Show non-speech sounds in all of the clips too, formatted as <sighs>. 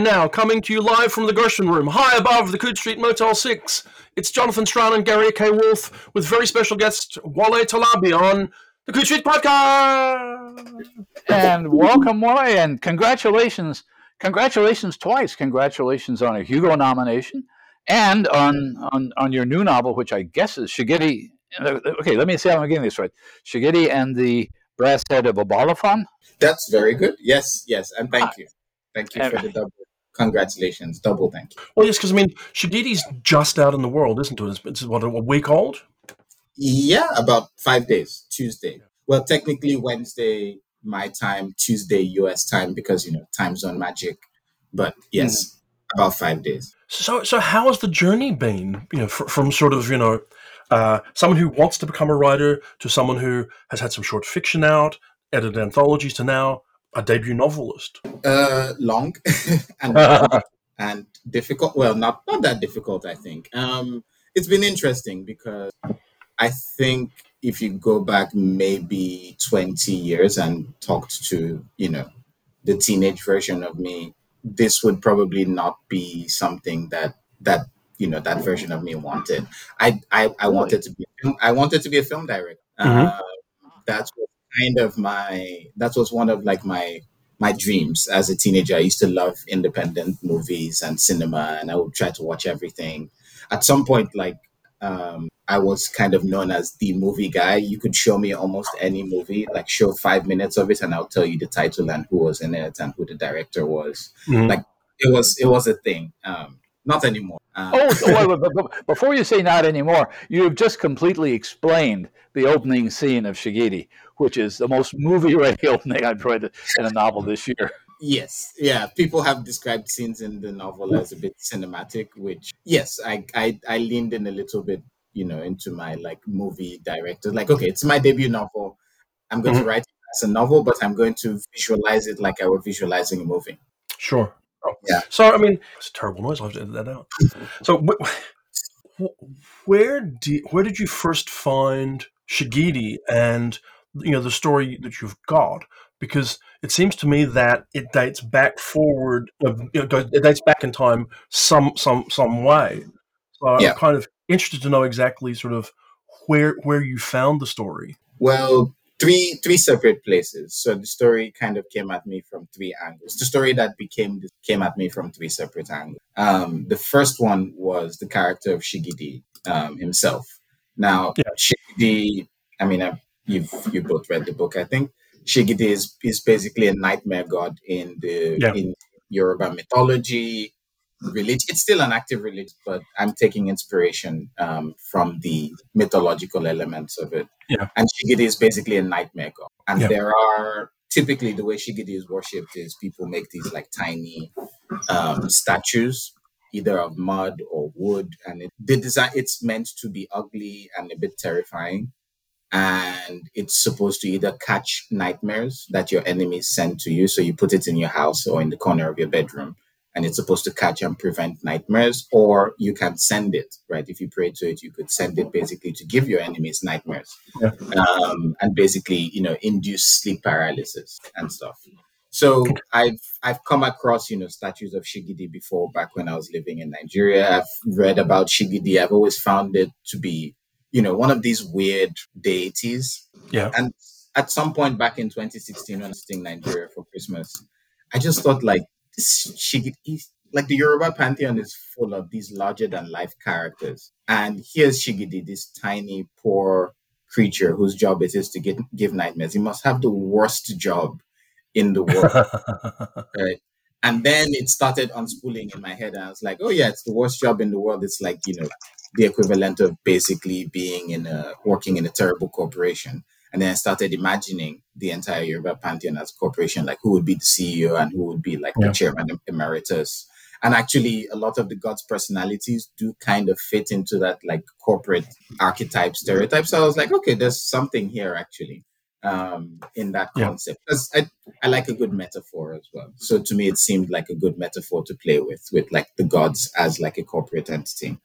And now, coming to you live from the Gershwin Room, high above the Coode Street Motel 6, it's Jonathan Strahan and Gary K. Wolfe with very special guest Wole Talabi on the Coode Street Podcast. And welcome, Wole, and congratulations. Congratulations twice. Congratulations on a Hugo nomination and on, on, on your new novel, which I guess is Shigidi. Okay, let me see how I'm getting this right. Shigidi and the Brass Head of Obalufon. That's very good. Yes, yes, and thank ah. you. Thank you for the double. Congratulations, double thank you. Well, yes, because I mean, Shigidi's just out in the world, isn't it? It's, it's what a week old. Yeah, about five days. Tuesday. Well, technically Wednesday my time, Tuesday US time because you know time zone magic. But yes, mm. about five days. So, so how has the journey been? You know, fr- from sort of you know, uh, someone who wants to become a writer to someone who has had some short fiction out, edited anthologies to now a debut novelist? Uh, long <laughs> and <laughs> and difficult. Well, not not that difficult. I think um, it's been interesting because I think if you go back maybe twenty years and talked to you know the teenage version of me, this would probably not be something that that you know that version of me wanted. I I, I wanted to be I wanted to be a film director. Mm-hmm. Uh, that's what kind of my that was one of like my my dreams as a teenager. I used to love independent movies and cinema, and I would try to watch everything. At some point, like um, I was kind of known as the movie guy. You could show me almost any movie, like show five minutes of it, and I'll tell you the title and who was in it and who the director was. Mm-hmm. Like it was, it was a thing. Um, not anymore. Um, oh, <laughs> before you say not anymore, you have just completely explained the opening scene of Shigidi, which is the most movie-ready <laughs> opening I've read in a novel this year. Yes, yeah. People have described scenes in the novel as a bit cinematic, which yes, I I, I leaned in a little bit, you know, into my like movie director. Like, okay, it's my debut novel. I'm going mm-hmm. to write it as a novel, but I'm going to visualize it like I were visualizing a movie. Sure. Oh, yeah. So I mean, it's a terrible noise. I'll have to edit that out. So where did where did you first find Shigidi and you know the story that you've got? Because it seems to me that it dates back forward. You know, it dates back in time some some some way. So yeah. I'm kind of interested to know exactly sort of where where you found the story. Well, three three separate places. So the story kind of came at me from three angles. The story that became came at me from three separate angles. Um, the first one was the character of Shigidi um, himself. Now, yeah. Shigidi, I mean, I've, you've you both read the book, I think. Shigidi is is basically a nightmare god in the yeah. in Yoruba mythology religion. It's still an active religion, but I'm taking inspiration um, from the mythological elements of it. Yeah. And Shigidi is basically a nightmare god. And yeah. there are typically the way Shigidi is worshipped is people make these like tiny um, statues, either of mud or wood, and it, the design it's meant to be ugly and a bit terrifying. And it's supposed to either catch nightmares that your enemies send to you. So you put it in your house or in the corner of your bedroom and it's supposed to catch and prevent nightmares, or you can send it, right? If you pray to it, you could send it basically to give your enemies nightmares yeah. um, and basically, you know, induce sleep paralysis and stuff. So I've I've come across you know statues of Shigidi before back when I was living in Nigeria. I've read about Shigidi. I've always found it to be you know one of these weird deities. Yeah. And at some point back in 2016 when I was in Nigeria for Christmas, I just thought like she like the Yoruba pantheon is full of these larger than life characters. And here's Shigidi, this tiny, poor creature whose job it is to get, give nightmares. He must have the worst job in the world. <laughs> right? And then it started unspooling in my head. And I was like, oh, yeah, it's the worst job in the world. It's like, you know, the equivalent of basically being in a working in a terrible corporation. And then I started imagining the entire Yoruba pantheon as a corporation, like who would be the CEO and who would be like yeah. the chairman emeritus. And actually, a lot of the gods' personalities do kind of fit into that like corporate archetype stereotype. So I was like, okay, there's something here actually um, in that concept. Because I, I like a good metaphor as well. So to me, it seemed like a good metaphor to play with, with like the gods as like a corporate entity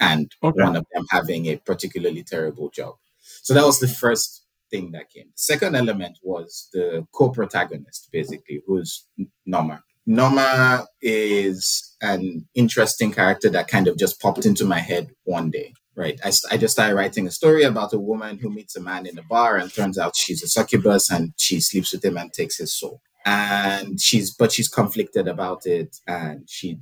and okay. one of them having a particularly terrible job. So that was the first thing that came. The second element was the co-protagonist, basically, who's Nneoma. Nneoma is an interesting character that kind of just popped into my head one day. Right, I, I just started writing a story about a woman who meets a man in a bar, and turns out she's a succubus, and she sleeps with him and takes his soul. And she's, but she's conflicted about it, and she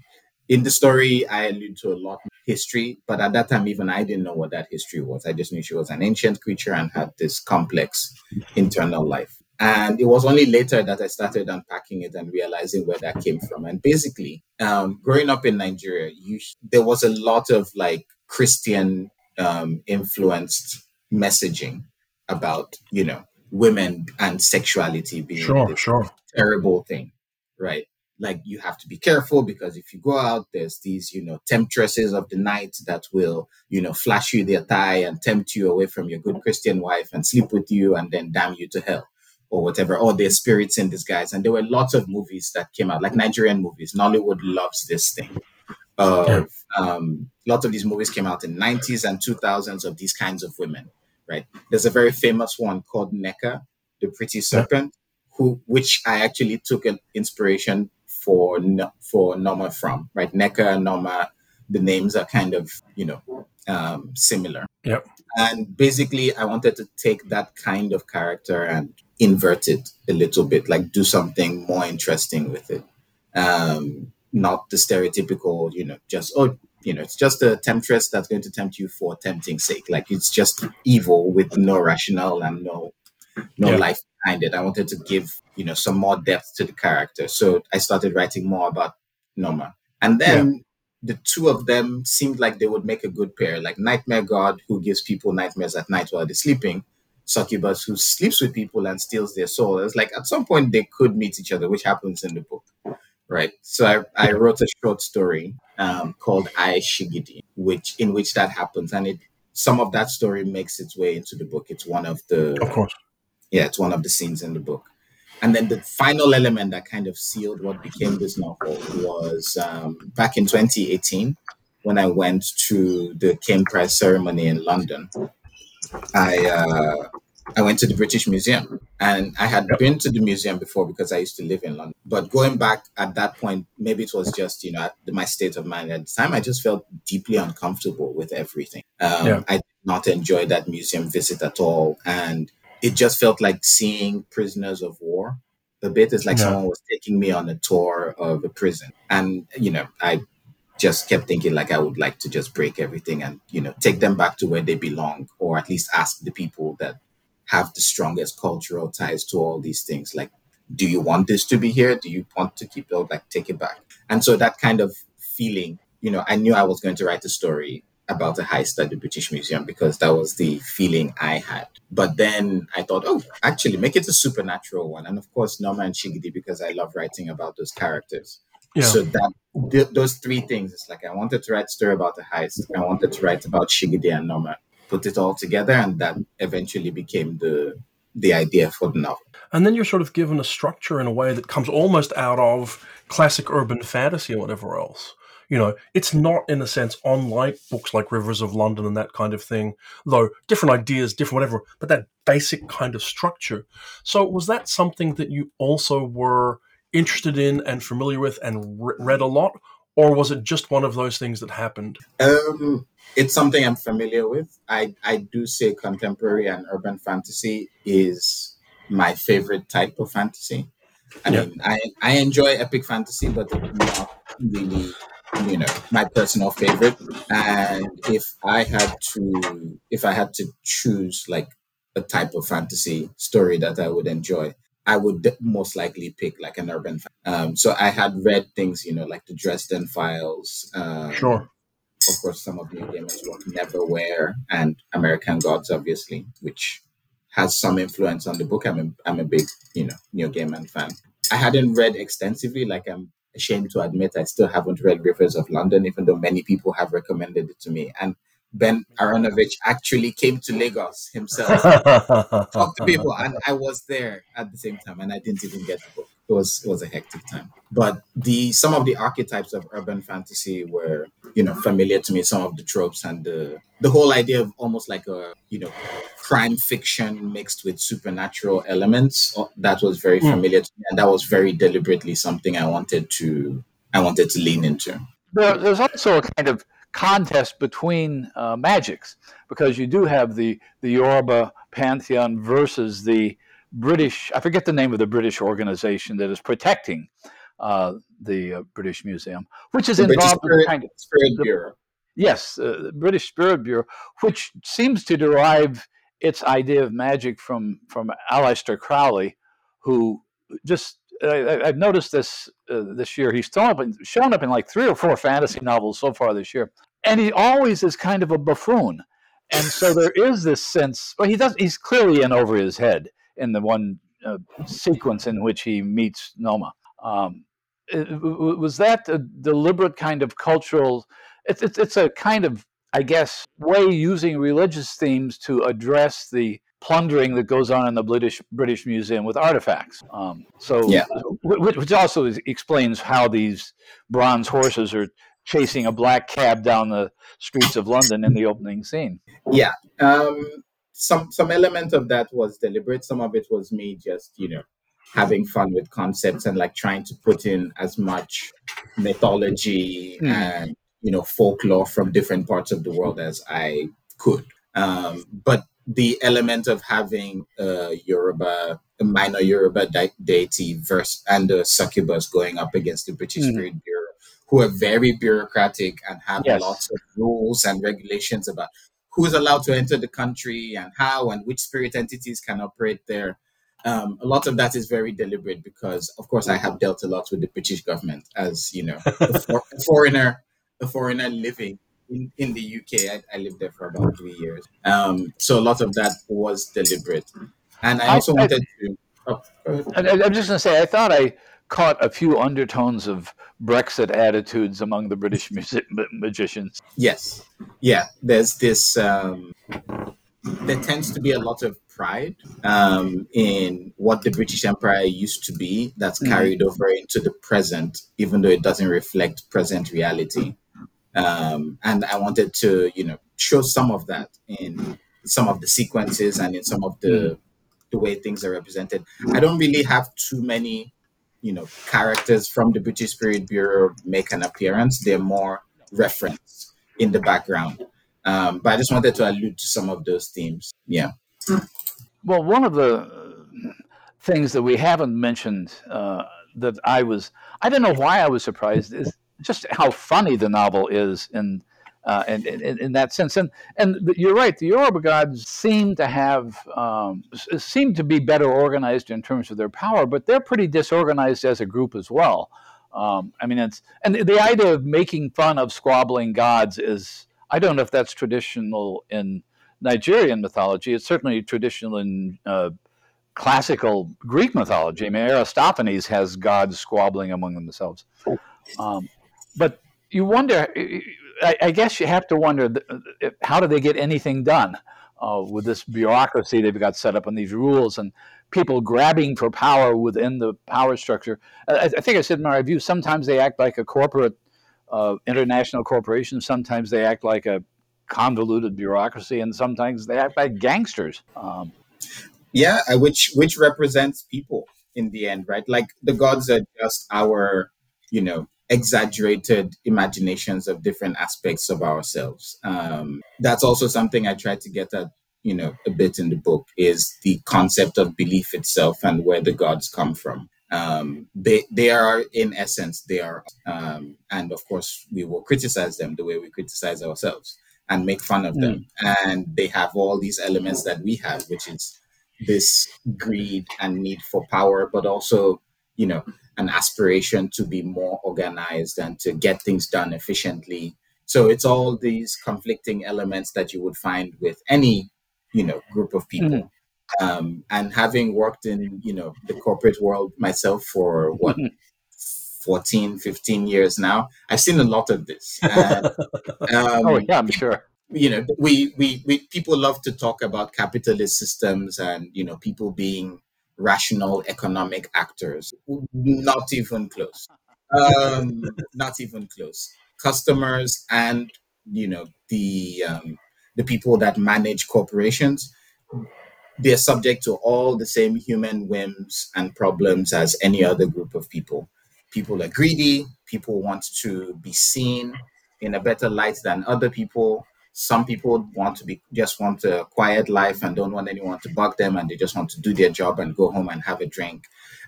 in the story, I allude to a lot history, but at that time, even I didn't know what that history was. I just knew she was an ancient creature and had this complex internal life. And it was only later that I started unpacking it and realizing where that came from. And basically, um, growing up in Nigeria, you, there was a lot of like Christian um, influenced messaging about, you know, women and sexuality being sure, sure. terrible thing, right? Like you have to be careful because if you go out there's these you know temptresses of the night that will you know flash you their thigh and tempt you away from your good christian wife and sleep with you and then damn you to hell or whatever. Or their spirits in disguise. And there were lots of movies that came out like nigerian movies. Nollywood loves this thing. Yeah. um, lots of these movies came out in 90s and 2000s of these kinds of women right? There's a very famous one called Nneka the pretty serpent who which i actually took an inspiration for for Nneoma from, right? Nneka and Nneoma, the names are kind of you know um, similar. Yep. And basically, I wanted to take that kind of character and invert it a little bit, like do something more interesting with it. Um, not the stereotypical, you know, just oh, you know, it's just a temptress that's going to tempt you for tempting sake. Like it's just evil with no rationale and no no yeah. life behind it. I wanted to give, you know, some more depth to the character. So I started writing more about Nneoma. And then yeah. the two of them seemed like they would make a good pair, like Nightmare God, who gives people nightmares at night while they're sleeping, Succubus, who sleeps with people and steals their soul. It's like at some point they could meet each other, which happens in the book. Right. So I, I wrote a short story um, called I Shigidi, which in which that happens. And it some of that story makes its way into the book. It's one of the of course yeah, it's one of the scenes in the book. And then the final element that kind of sealed what became this novel was um, back in 2018 when I went to the Caine Prize ceremony in London. I uh, I went to the British Museum, and I had been to the museum before because I used to live in London. But going back at that point, maybe it was just you know my state of mind at the time. I just felt deeply uncomfortable with everything. Um, yeah. I did not enjoy that museum visit at all, and it just felt like seeing prisoners of war a bit. It's like yeah. someone was taking me on a tour of a prison. And, you know, I just kept thinking like I would like to just break everything and, you know, take them back to where they belong, or at least ask the people that have the strongest cultural ties to all these things. Like, do you want this to be here? Do you want to keep it? Like, take it back. And so that kind of feeling, you know, I knew I was going to write a story about a heist at the British Museum because that was the feeling I had. But then I thought, oh, actually, make it a supernatural one. And of course, Nneoma and Shigidi because I love writing about those characters. Yeah. So that th- those three things, it's like I wanted to write a story about a heist. I wanted to write about Shigidi and Nneoma, put it all together, and that eventually became the the idea for the novel. And then you're sort of given a structure in a way that comes almost out of classic urban fantasy or whatever else. You know, it's not in a sense unlike books like Rivers of London and that kind of thing, though different ideas, different whatever, but that basic kind of structure. So, was that something that you also were interested in and familiar with and re- read a lot, or was it just one of those things that happened? Um, it's something I'm familiar with. I, I do say contemporary and urban fantasy is my favorite type of fantasy. I yeah. mean, I, I enjoy epic fantasy, but not really you know my personal favorite. And if i had to if i had to choose like a type of fantasy story that i would enjoy i would most likely pick like an urban um, so i had read things you know like the dresden files um, sure. of course some of Neil Gaiman's work neverwhere and american gods obviously which has some influence on the book. I'm a, I'm a big you know Neil Gaiman fan. I hadn't read extensively like i'm ashamed to admit I still haven't read Rivers of London, even though many people have recommended it to me. And Ben Aaronovitch actually came to Lagos himself, talked to people, and I was there at the same time, and I didn't even get the book. It was it was a hectic time. But the some of the archetypes of urban fantasy were you know familiar to me. Some of the tropes and the the whole idea of almost like a you know crime fiction mixed with supernatural elements uh, that was very mm. familiar to me, and that was very deliberately something I wanted to I wanted to lean into. There, there's also a kind of contest between uh, magics because you do have the the Yoruba pantheon versus the British. I forget the name of the British organization that is protecting uh, the uh, British Museum, which is the involved Spirit, in kind of Spirit Bureau. Yes, uh, the British Spirit Bureau, which seems to derive its idea of magic from from Aleister Crowley, who just I, have noticed this uh, this year. He's shown up, in, shown up in like three or four fantasy novels so far this year, and he always is kind of a buffoon. And so there is this sense. Well, he does. He's clearly in over his head in the one uh, sequence in which he meets Nneoma. Um, it, was that a deliberate kind of cultural? It's, it's it's a kind of I guess way using religious themes to address the plundering that goes on in the British British Museum with artifacts. Um, so, yeah. which, which, also explains how these bronze horses are chasing a black cab down the streets of London in the opening scene. Yeah, um, some some element of that was deliberate. Some of it was me just you know having fun with concepts and like trying to put in as much mythology mm. and you know folklore from different parts of the world as I could. Um, but the element of having a Yoruba, a minor Yoruba de- deity versus and a succubus going up against the British mm. Spirit Bureau, who are very bureaucratic and have yes. lots of rules and regulations about who's allowed to enter the country and how and which spirit entities can operate there. Um, a lot of that is very deliberate because, of course, I have dealt a lot with the British government as you know, a, for, a foreigner, a foreigner living in, in the UK. I, I, lived there for about three years. Um, so a lot of that was deliberate. And I also I, wanted I, to. Oh, I'm just going to say, I thought I caught a few undertones of Brexit attitudes among the British music, magicians. Yes. Yeah. There's this. Um, there tends to be a lot of pride um, in what the British Empire used to be that's mm-hmm. carried mm-hmm. over into the present, even though it doesn't reflect present reality. Um, and I wanted to, you know, show some of that in some of the sequences and in some of the mm. the way things are represented. I don't really have too many, you know, characters from the British Spirit Bureau make an appearance. They're more reference in the background. Um, but I just wanted to allude to some of those themes. Yeah. Well, one of the things that we haven't mentioned uh, that I was, I don't know why I was surprised, is just how funny the novel is in, uh, in, in, in, that sense. And, and you're right, the Yoruba gods seem to have, um, seem to be better organized in terms of their power, but they're pretty disorganized as a group as well. Um, I mean, it's, and the idea of making fun of squabbling gods is, I don't know if that's traditional in Nigerian mythology. It's certainly traditional in uh, classical Greek mythology. I mean, Aristophanes has gods squabbling among themselves. Um, but you wonder. I, I, guess you have to wonder how do they get anything done uh, with this bureaucracy they've got set up and these rules and people grabbing for power within the power structure. I, I think I said in my review. Sometimes they act like a corporate, uh, international corporation. Sometimes they act like a convoluted bureaucracy, and sometimes they act like gangsters. Um, yeah, which which represents people in the end, right? Like the gods are just our, you know, exaggerated imaginations of different aspects of ourselves. Um, that's also something I try to get at, you know, a bit in the book is the concept of belief itself and where the gods come from. Um, they they are in essence they are, um, and of course we will criticize them the way we criticize ourselves and make fun of mm. them. And they have all these elements that we have, which is this greed and need for power, but also, you know, an aspiration to be more organized and to get things done efficiently. So it's all these conflicting elements that you would find with any, you know, group of people. Mm-hmm. Um, and having worked in, you know, the corporate world myself for what, mm-hmm. 14, 15 years now, I've seen a lot of this. And, <laughs> um, oh, yeah, I'm sure you know we, we we people love to talk about capitalist systems and you know people being rational economic actors. Not even close. Um, not even close. customers and you know the um, the people that manage corporations they're subject to all the same human whims and problems as any other group of people. People are greedy, people want to be seen in a better light than other people. Some people want to be just want a quiet life and don't want anyone to bug them and they just want to do their job and go home and have a drink.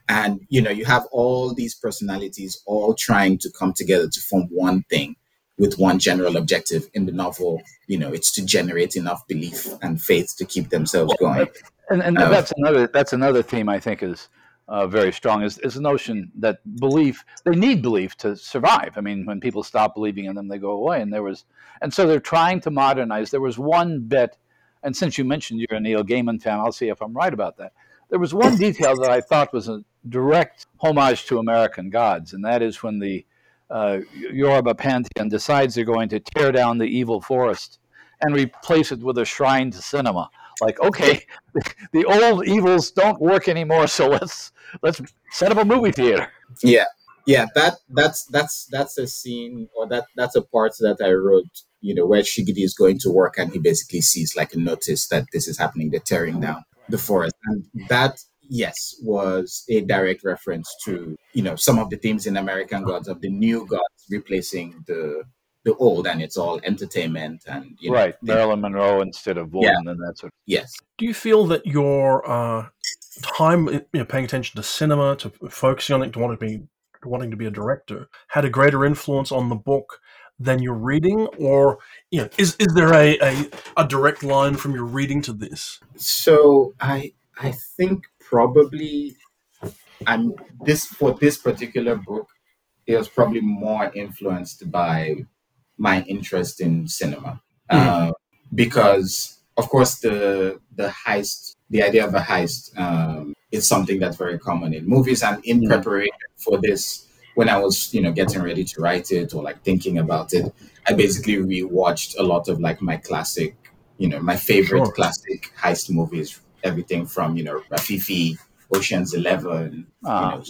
And you know, you have all these personalities all trying to come together to form one thing with one general objective in the novel you know it's to generate enough belief and faith to keep themselves going and, and uh, that's another that's another theme i think is uh, very strong is, is the notion that belief they need belief to survive. I mean when people stop believing in them they go away. And there was and so they're trying to modernize. There was one bit and since you mentioned you're a neil gaiman fan i'll see if i'm right about that. There was one detail that i thought was a direct homage to american gods and that is when the uh, Yoruba pantheon decides they're going to tear down the evil forest and replace it with a shrine to cinema. Like, okay, <laughs> the old evils don't work anymore, so let's let's set up a movie theater. Yeah, yeah, that that's that's that's a scene or that that's a part that I wrote. You know, where Shigidi is going to work, and he basically sees like a notice that this is happening. They're tearing down the forest, and that yes, was a direct reference to you know some of the themes in American Gods of the new gods replacing the the old, and it's all entertainment and you know, right the, Marilyn Monroe instead of Woman yeah. and that sort. Of. Yes. Do you feel that your uh, time, you know, paying attention to cinema, to focusing on it, to wanting to be wanting to be a director, had a greater influence on the book than your reading, or you know, is is there a, a, a direct line from your reading to this? So I I think probably I'm this for this particular book, it was probably more influenced by my interest in cinema. Mm-hmm. Uh, because of course the the heist, the idea of a heist um, is something that's very common in movies and in mm-hmm. preparation for this when I was, you know, getting ready to write it or like thinking about it, I basically rewatched a lot of like my classic, you know, my favorite sure. classic heist movies everything from you know Rififi, Ocean's Eleven, you ah. know,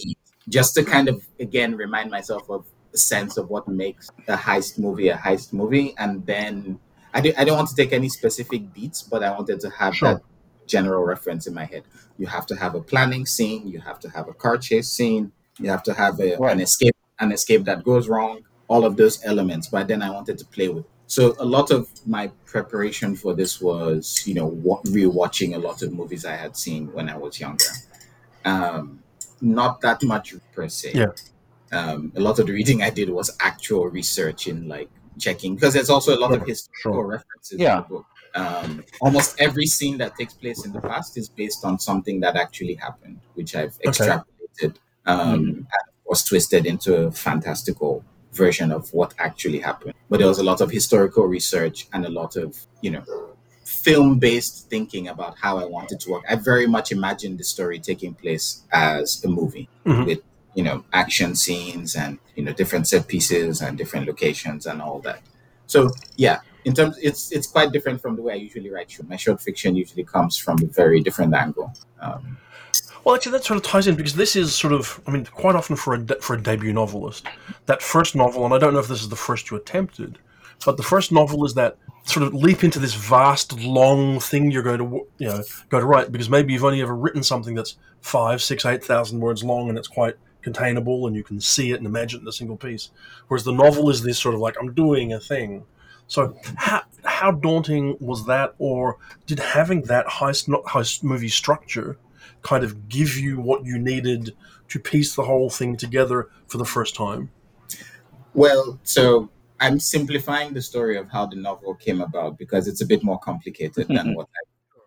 just to kind of again remind myself of sense of what makes a heist movie a heist movie, and then I, do, I don't want to take any specific beats, but I wanted to have sure. that general reference in my head. You have to have a planning scene, you have to have a car chase scene, you have to have a, right. an escape an escape that goes wrong, all of those elements. But then I wanted to play with so a lot of my preparation for this was, you know, rewatching a lot of movies I had seen when I was younger. Um, not that much per se. Yeah. Um, a lot of the reading I did was actual research in like checking because there's also a lot sure, of historical sure. references yeah. in the book. Um, almost every scene that takes place in the past is based on something that actually happened, which I've extrapolated okay. um, mm. and was twisted into a fantastical version of what actually happened. But there was a lot of historical research and a lot of, you know, film based thinking about how I wanted to work. I very much imagined the story taking place as a movie mm-hmm. with, you know, action scenes and, you know, different set pieces and different locations and all that. So yeah, in terms it's it's quite different from the way I usually write. My short fiction usually comes from a very different angle. Um, well, actually, that sort of ties in because this is sort of, I mean, quite often for a de- for a debut novelist, that first novel, and I don't know if this is the first you attempted, but the first novel is that sort of leap into this vast, long thing you're going to, you know, go to write because maybe you've only ever written something that's five, six, eight thousand words long, and it's quite containable, and you can see it and imagine it in a single piece. Whereas the novel is this sort of like I'm doing a thing. So how how daunting was that, or did having that heist, not heist movie structure kind of give you what you needed to piece the whole thing together for the first time? Well, so I'm simplifying the story of how the novel came about because it's a bit more complicated than <laughs> what I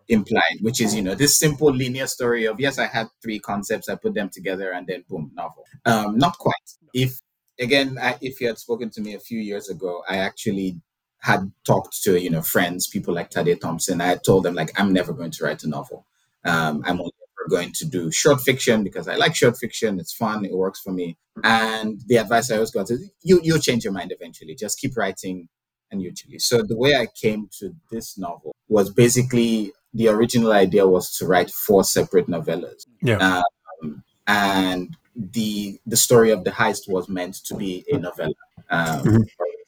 implied, which is, you know, this simple linear story of yes, I had three concepts, I put them together, and then boom, novel. Um, not quite. If again, I, if you had spoken to me a few years ago, I actually had talked to you know friends, people like Tade Thompson. I had told them like I'm never going to write a novel. Um, I'm only going to do short fiction because I like short fiction. It's fun. It works for me. And the advice I always got is you you'll change your mind eventually. Just keep writing and usually. So the way I came to this novel was basically the original idea was to write four separate novellas. Yeah. Um, and the the story of the heist was meant to be a novella. Um, mm-hmm.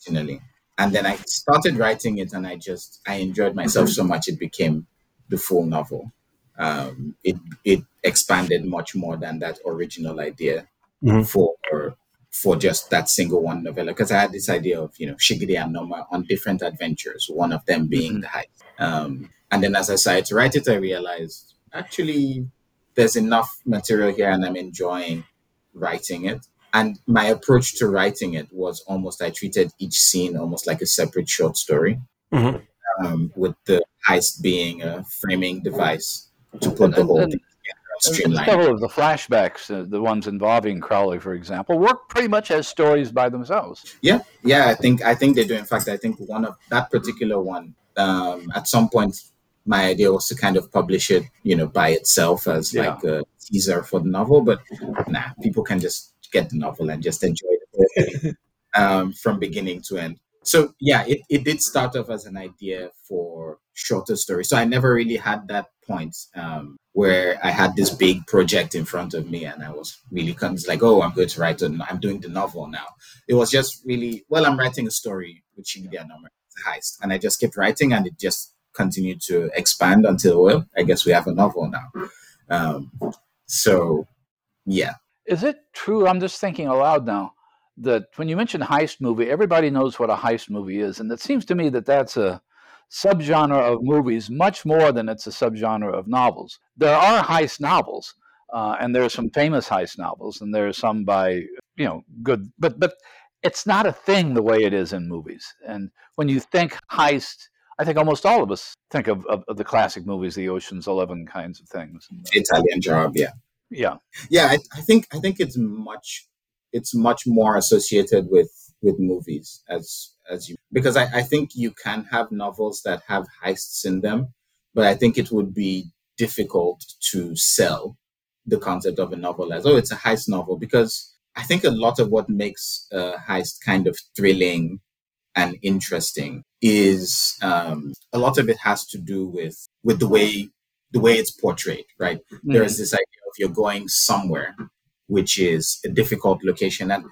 originally. And then I started writing it, and I just I enjoyed myself so much it became the full novel. Um, it it expanded much more than that original idea Mhm. for for just that single one novella because I had this idea of you know Shigidi and Nneoma on different adventures, one of them being the heist. Um, and then as I started to write it, I realized actually there's enough material here, and I'm enjoying writing it. And my approach to writing it was almost I treated each scene almost like a separate short story, Mhm. um, with the heist being a framing device to put the whole and- thing together and And. Several of the flashbacks, uh, the ones involving Crowley, for example, work pretty much as stories by themselves. Yeah, yeah, I think I think they do. In fact, I think one of that particular one, um, at some point, my idea was to kind of publish it, you know, by itself as Yeah. like a teaser for the novel. But nah, people can just get the novel and just enjoy it <laughs> um, from beginning to end. So yeah, it, it did start off as an idea for shorter stories. So I never really had that point um, where I had this big project in front of me and I was really con- it's like, oh, I'm going to write, a, I'm doing the novel now. It was just really, well, I'm writing a story with Shigidi Anoma, it's a heist. And I just kept writing and it just continued to expand until, well, I guess we have a novel now. Um, so yeah. Is it true? I'm just thinking aloud now that when you mention heist movie, everybody knows what a heist movie is, and it seems to me that that's a subgenre of movies much more than it's a subgenre of novels. There are heist novels, uh, and there are some famous heist novels, and there are some by you know good, but but it's not a thing the way it is in movies. And when you think heist, I think almost all of us think of, of, of the classic movies, the Ocean's Eleven kinds of things. Italian job, yeah. Yeah, yeah I, I think i think it's much it's much more associated with with movies as as you because I, I think you can have novels that have heists in them but i think it would be difficult to sell the concept of a novel as oh it's a heist novel because i think a lot of what makes a heist kind of thrilling and interesting is um, a lot of it has to do with with the way the way it's portrayed right? There is this idea of you're going somewhere which is a difficult location. And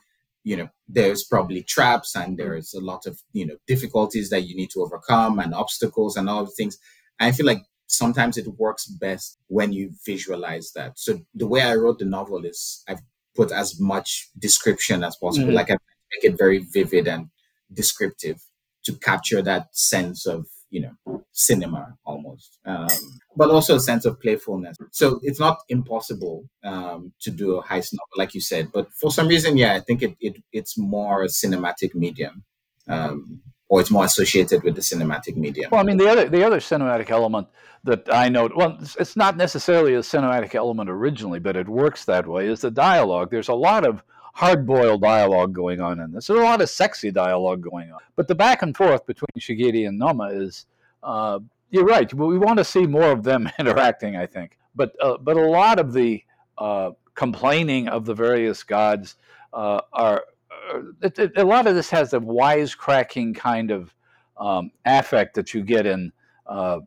you know there's probably traps and there's a lot of you know difficulties that you need to overcome and obstacles and all the things. And i feel like sometimes it works best when you visualize that. So the way i wrote the novel is i've put as much description as possible. Mhm. like i make it very vivid and descriptive to capture that sense of you know cinema almost um, but also a sense of playfulness so it's not impossible um, to do a heist novel like you said but for some reason yeah i think it, it it's more a cinematic medium um, or it's more associated with the cinematic medium Well, I mean, the other the other cinematic element that I know, well, it's, it's not necessarily a cinematic element originally, but it works that way. Is the dialogue? There's a lot of hard boiled dialogue going on in this. There's a lot of sexy dialogue going on, but the back and forth between Shigidi and Nneoma is. Uh, you're right. We want to see more of them <laughs> interacting. I think, but uh, but a lot of the uh, complaining of the various gods uh, are. are- It, it, a lot of this has a wisecracking kind of um, affect that you get in. Uh,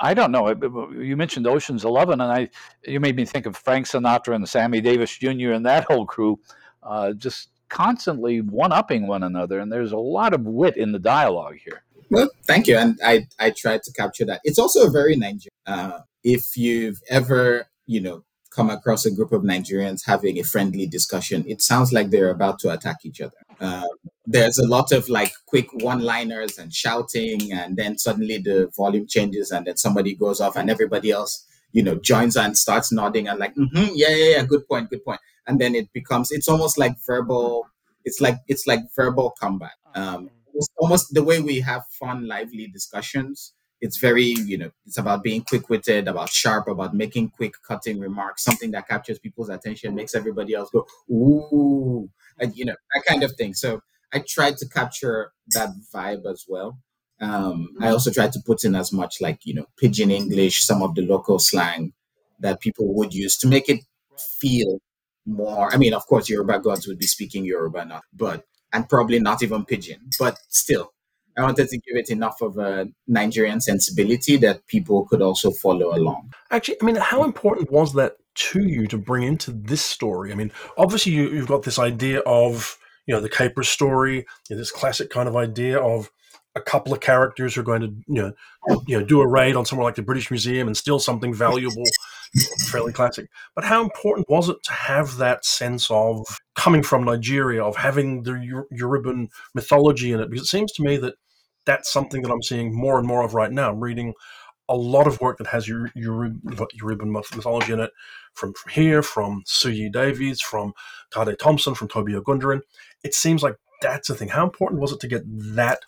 I don't know. You mentioned Ocean's Eleven, and I you made me think of Frank Sinatra and Sammy Davis Jr. and that whole crew, uh, just constantly one upping one another. And there's a lot of wit in the dialogue here. Well, thank you, and I I tried to capture that. It's also a very Nigerian. Uh, if you've ever you know come across a group of Nigerians having a friendly discussion, it sounds like they're about to attack each other. Um, there's a lot of like quick one-liners and shouting, and then suddenly the volume changes, and then somebody goes off, and everybody else you know joins and starts nodding and like, mm-hmm, yeah, yeah, yeah, good point, good point, and then it becomes it's almost like verbal. It's like it's like verbal combat. Um, it's almost the way we have fun, lively discussions. It's very, you know, it's about being quick witted, about sharp, about making quick cutting remarks, something that captures people's attention, makes everybody else go, ooh, and, you know, that kind of thing. So I tried to capture that vibe as well. Um, I also tried to put in as much like, you know, pidgin English, some of the local slang that people would use to make it feel more. I mean, of course, Yoruba gods would be speaking Yoruba, not, but and probably not even pidgin, but still, I wanted to give it enough of a Nigerian sensibility that people could also follow along. Actually, I mean, how important was that to you to bring into this story? I mean, obviously, you, you've got this idea of you know, the caper story, you know, this classic kind of idea of a couple of characters who are going to, you know, you know, do a raid on somewhere like the British Museum and steal something valuable, fairly classic. But how important was it to have that sense of coming from Nigeria, of having the Yoruban mythology in it? Because it seems to me that that's something that I'm seeing more and more of right now. I'm reading a lot of work that has Yoruban mythology in it, from, from here, from Suyi Davies, from Tade Thompson, from Tobi Ogundiran. It seems like that's the thing. How important was it to get that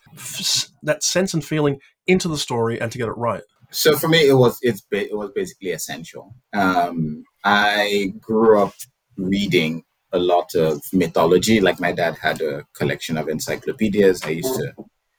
that sense and feeling into the story and to get it right? So for me, it was it's it was basically essential. Um, I grew up reading a lot of mythology. Like my dad had a collection of encyclopedias. I used to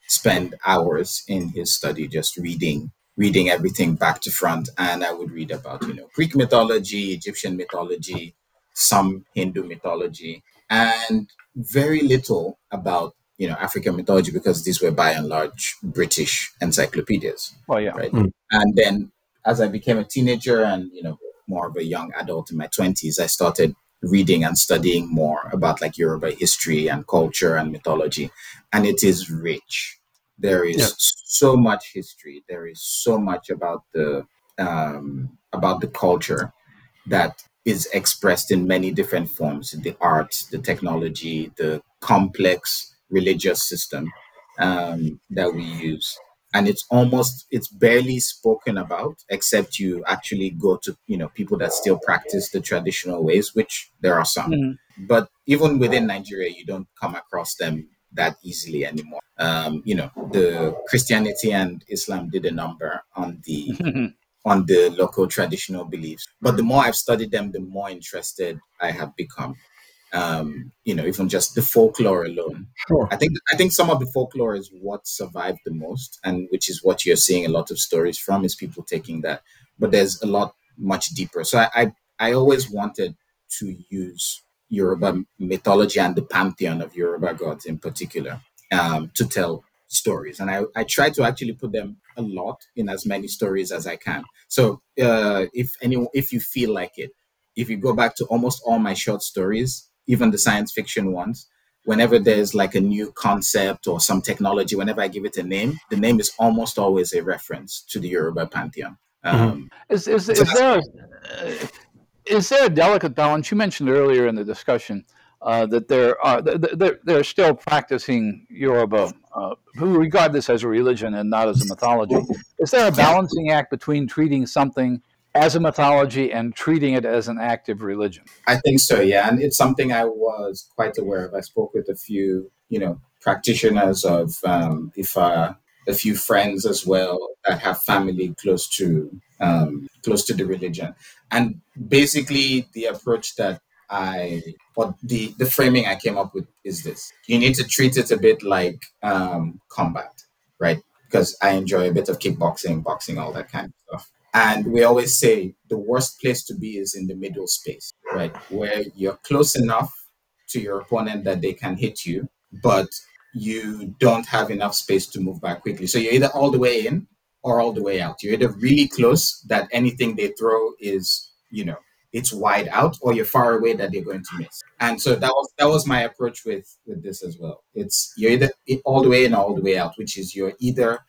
spend hours in his study just reading reading everything back to front and i would read about you know greek mythology egyptian mythology some hindu mythology and very little about you know African mythology because these were by and large British encyclopedias. Oh yeah, right. Mm. And then as I became a teenager and you know more of a young adult in my twenties, I started reading and studying more about like Yoruba history and culture and mythology, and it is rich. There is yeah. so much history. There is so much about the um, about the culture that is expressed in many different forms the art, the technology, the complex religious system um, that we use. And it's almost, it's barely spoken about, except you actually go to, you know, people that still practice the traditional ways, which there are some. Mm-hmm. But even within Nigeria, you don't come across them that easily anymore. Um, you know, the Christianity and Islam did a number on the <laughs> on the local traditional beliefs. But the more I've studied them, the more interested I have become. Um, you know, even just the folklore alone. Sure. I think I think some of the folklore is what survived the most, and which is what you're seeing a lot of stories from is people taking that. But there's a lot much deeper. So I I, I always wanted to use Yoruba mythology and the pantheon of Yoruba gods in particular um, to tell stories and I, I try to actually put them a lot in as many stories as i can so uh, if any if you feel like it if you go back to almost all my short stories even the science fiction ones whenever there's like a new concept or some technology whenever i give it a name the name is almost always a reference to the yoruba pantheon mm-hmm. um, is, is, is, there, uh, is there a delicate balance you mentioned earlier in the discussion uh, that there are they're, they're still practicing Yoruba, uh, who regard this as a religion and not as a mythology. Is there a balancing act between treating something as a mythology and treating it as an active religion? I think so, yeah, and it's something I was quite aware of. I spoke with a few, you know, practitioners of um, Ifa, a few friends as well that have family close to um, close to the religion, and basically the approach that I what the the framing I came up with is this: you need to treat it a bit like um, combat, right? Because I enjoy a bit of kickboxing, boxing, all that kind of stuff. And we always say the worst place to be is in the middle space, right? Where you're close enough to your opponent that they can hit you, but you don't have enough space to move back quickly. So you're either all the way in or all the way out. You're either really close that anything they throw is, you know, it's wide out or you're far away that they're going to miss. And so that was that was my approach with with this as well. It's you're either all the way in or all the way out, which is you're either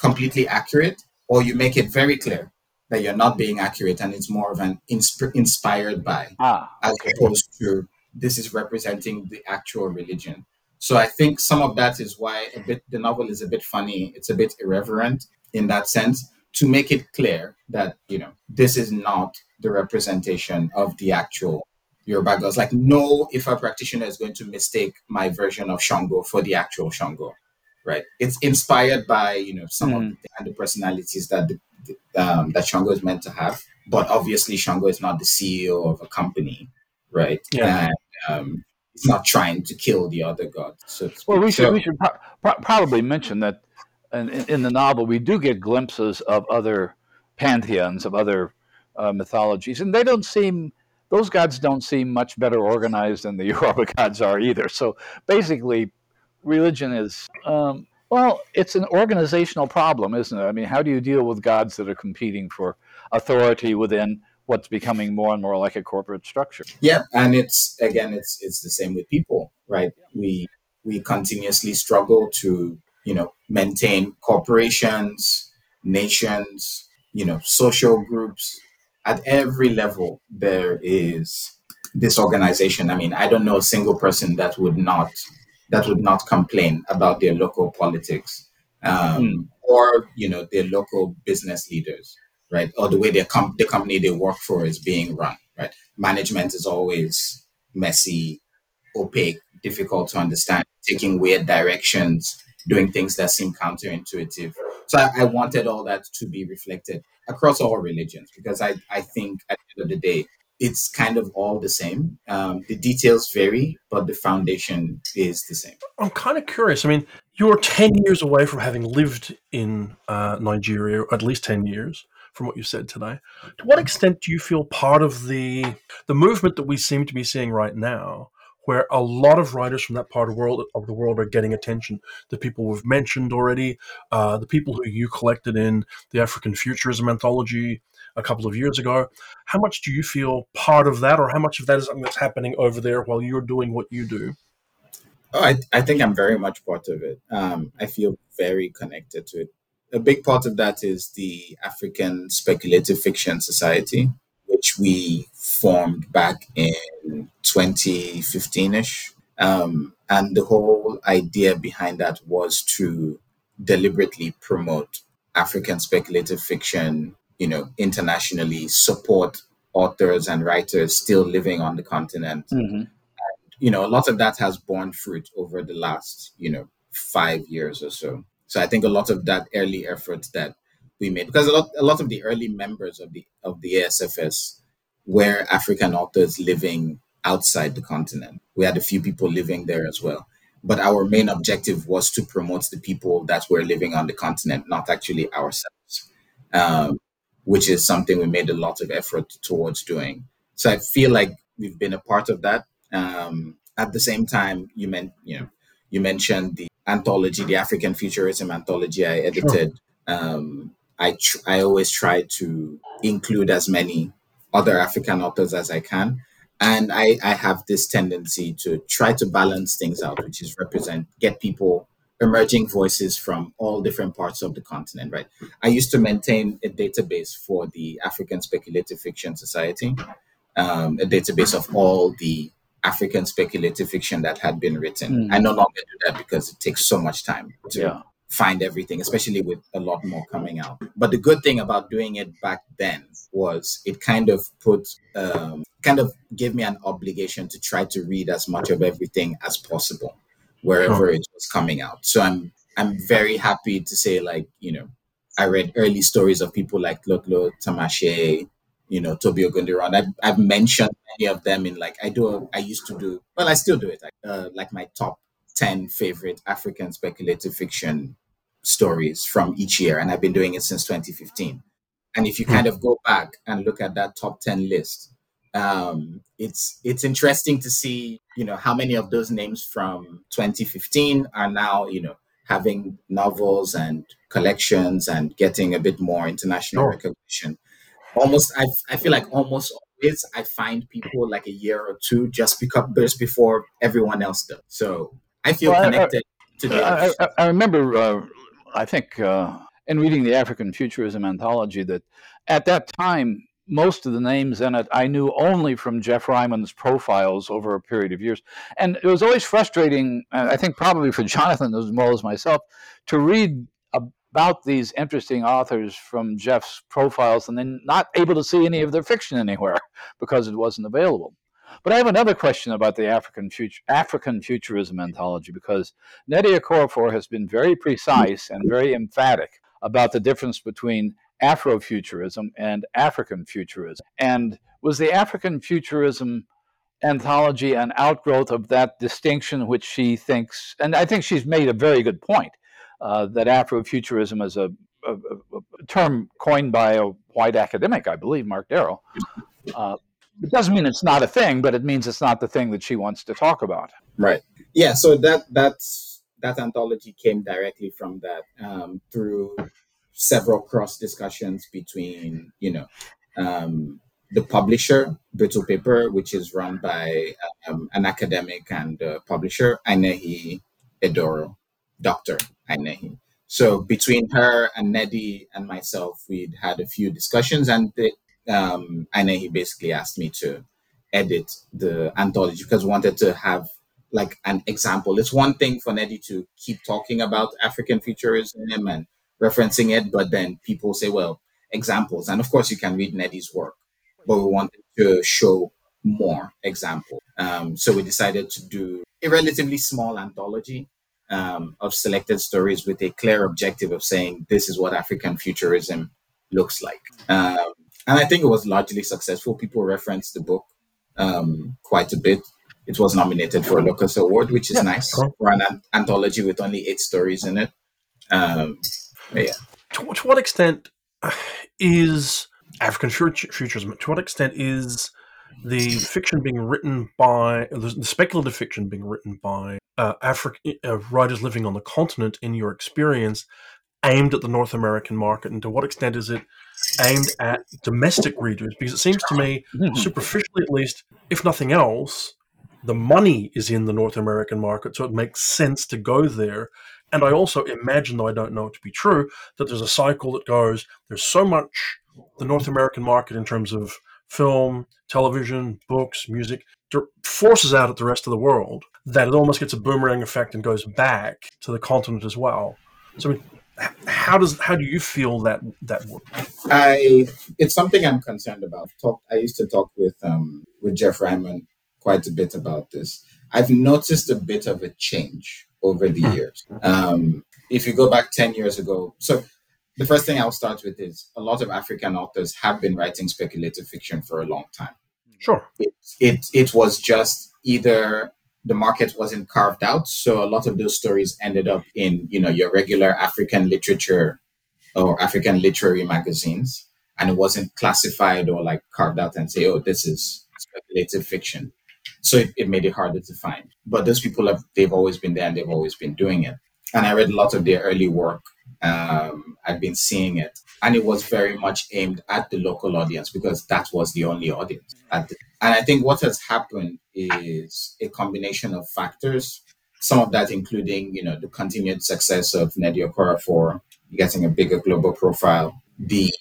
completely accurate or you make it very clear that you're not being accurate and it's more of an insp- inspired by ah, okay. as opposed to this is representing the actual religion. So I think some of that is why a bit the novel is a bit funny. It's a bit irreverent in that sense to make it clear that you know this is not the representation of the actual Yoruba gods. Like no Ifa practitioner is going to mistake my version of Shango for the actual Shango, right? It's inspired by you know some mm. of hmm. the, and the personalities that the, um, that Shango is meant to have, but obviously Shango is not the CEO of a company, right? Yeah. And, um, it's not trying to kill the other gods. So well, we should, so, we should pro- pro- probably mention that in, in, the novel we do get glimpses of other pantheons, of other uh, mythologies, and they don't seem those gods don't seem much better organized than the <laughs> Yoruba gods are either. So basically, religion is um, well, it's an organizational problem, isn't it? I mean, how do you deal with gods that are competing for authority within what's becoming more and more like a corporate structure. Yeah, and it's again, it's it's the same with people, right? We we continuously struggle to you know maintain corporations, nations, you know, social groups at every level. There is disorganization. I mean, I don't know a single person that would not that would not complain about their local politics um, mm. or you know their local business leaders right? Or the way their com- the company they work for is being run, right? Management is always messy, opaque, difficult to understand, taking weird directions, doing things that seem counterintuitive. So I, I wanted all that to be reflected across all religions because I, I think at the end of the day, it's kind of all the same. Um, the details vary, but the foundation is the same. I'm kind of curious. I mean, you're 10 years away from having lived in uh, Nigeria, at least 10 years from what you said today. To what extent do you feel part of the the movement that we seem to be seeing right now, where a lot of writers from that part of the world of the world are getting attention? The people we've mentioned already, uh, the people who you collected in the African Futurism anthology a couple of years ago. How much do you feel part of that, or how much of that is something that's happening over there while you're doing what you do? Oh, I, I think I'm very much part of it. Um, I feel very connected to it a big part of that is the African Speculative Fiction Society, which we formed back in 2015 ish. Um, and the whole idea behind that was to deliberately promote African speculative fiction, you know, internationally, support authors and writers still living on the continent. Mm-hmm. And, you know, a lot of that has borne fruit over the last, you know, five years or so. So I think a lot of that early effort that we made, because a lot, a lot of the early members of the of the ASFS were African authors living outside the continent. We had a few people living there as well. But our main objective was to promote the people that were living on the continent, not actually ourselves, um, which is something we made a lot of effort towards doing. So I feel like we've been a part of that. Um, at the same time, you meant you know you mentioned the anthology, the African Futurism anthology I edited. Sure. Um, I tr- I always try to include as many other African authors as I can, and I I have this tendency to try to balance things out, which is represent get people emerging voices from all different parts of the continent. Right. I used to maintain a database for the African Speculative Fiction Society, um, a database of all the African speculative fiction that had been written. Mm. I no longer do that because it takes so much time to yeah. find everything, especially with a lot more coming out. But the good thing about doing it back then was it kind of put, um, kind of gave me an obligation to try to read as much of everything as possible wherever it was coming out. So I'm I'm very happy to say, like, you know, I read early stories of people like Tlotlo Tsamaase, you know, Tobi Ogundiran. I've, I've mentioned many of them in like, I do, I used to do, well, I still do it, like, uh, like my top 10 favorite African speculative fiction stories from each year. And I've been doing it since 2015. And if you kind of go back and look at that top 10 list, um, it's it's interesting to see, you know, how many of those names from 2015 are now, you know, having novels and collections and getting a bit more international recognition almost I, I feel like almost always I find people like a year or two just because just before everyone else does. So I feel well, connected I, to the. I, I, I remember, uh, I think, uh, in reading the African Futurism anthology, that at that time most of the names in it I knew only from Jeff Ryman's profiles over a period of years. And it was always frustrating, uh, I think probably for <laughs> Jonathan as well as myself, to read about these interesting authors from Jeff's profiles and then not able to see any of their fiction anywhere <laughs> because it wasn't available. But I have another question about the African, future, African futurism anthology because Nnedi Okorafor has been very precise and very emphatic about the difference between Afrofuturism and African futurism. And was the African futurism anthology an outgrowth of that distinction, which she thinks, and I think she's made a very good point, uh, that Afrofuturism is a, a, a, term coined by a white academic, I believe, Mark Dery. Uh, it doesn't mean it's not a thing, but it means it's not the thing that she wants to talk about. Right. Yeah. So that that's that anthology came directly from that um, through several cross discussions between you know um, the publisher, Brittle Paper, which is run by um, an academic and uh, publisher, Ainehi Edoro, Dr. Ainehi. So between her and Nnedi and myself, we'd had a few discussions, and the, um, Ainehi basically asked me to edit the anthology because we wanted to have like an example. It's one thing for Nnedi to keep talking about African futurism and referencing it, but then people say, well, examples. And of course, you can read Nnedi's work, but we wanted to show more examples. Um, so we decided to do a relatively small anthology um, of selected stories with a clear objective of saying this is what African futurism looks like. Um, and I think it was largely successful. People referenced the book um, quite a bit. It was nominated for a Locus Award, which is yeah, nice for an an- anthology with only eight stories in it. Yeah. To, to, what extent is African futurism? To what extent is the fiction being written by the speculative fiction being written by uh, African uh, writers living on the continent? In your experience, aimed at the North American market, and to what extent is it aimed at domestic readers? Because it seems to me, mm-hmm. superficially at least, if nothing else, the money is in the North American market, so it makes sense to go there. And I also imagine, though I don't know it to be true, that there's a cycle that goes, there's so much the North American market in terms of film, television, books, music, forces out at the rest of the world that it almost gets a boomerang effect and goes back to the continent as well. So, how does how do you feel that that work? I it's something I'm concerned about. Talk. I used to talk with um with Jeff Ryman quite a bit about this. I've noticed a bit of a change over the hmm. years. Um, if you go back ten years ago, so the first thing I'll start with is a lot of African authors have been writing speculative fiction for a long time. Sure. It it, it was just either the market wasn't carved out. So a lot of those stories ended up in, you know, your regular African literature or African literary magazines. And it wasn't classified or like carved out and say, oh, this is speculative fiction. So it, it made it harder to find. But those people have they've always been there and they've always been doing it. And I read a lot of their early work. Um, I've been seeing it. And it was very much aimed at the local audience because that was the only audience the and I think what has happened is a combination of factors. Some of that including, you know, the continued success of Nnedi Okorafor getting a bigger global profile, the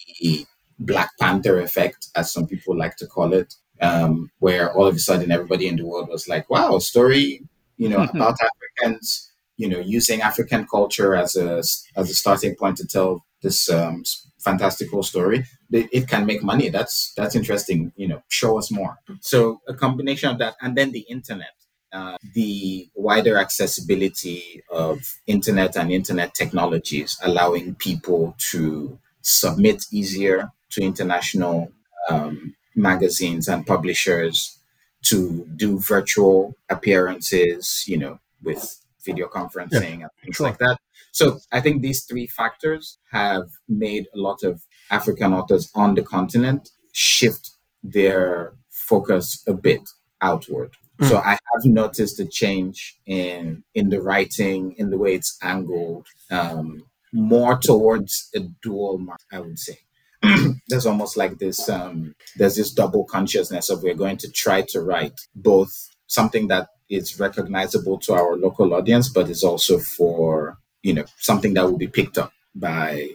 Black Panther effect, as some people like to call it, um, where all of a sudden everybody in the world was like, wow, story, you know, about Africans, you know, using African culture as a as a starting point to tell this um, fantastical story. It can make money. That's that's interesting you know show us more. So a combination of that and then the internet uh, the wider accessibility of internet and internet technologies allowing people to submit easier to international um, magazines and publishers to do virtual appearances you know with video conferencing yeah, and things sure. like that so I think these three factors have made a lot of African authors on the continent shift their focus a bit outward. Mm. So I have noticed a change in in the writing, in the way it's angled, um, more towards a dual mark, I would say. There's almost like this um, there's this double consciousness of we're going to try to write both something that is recognizable to our local audience, but is also for you know something that will be picked up by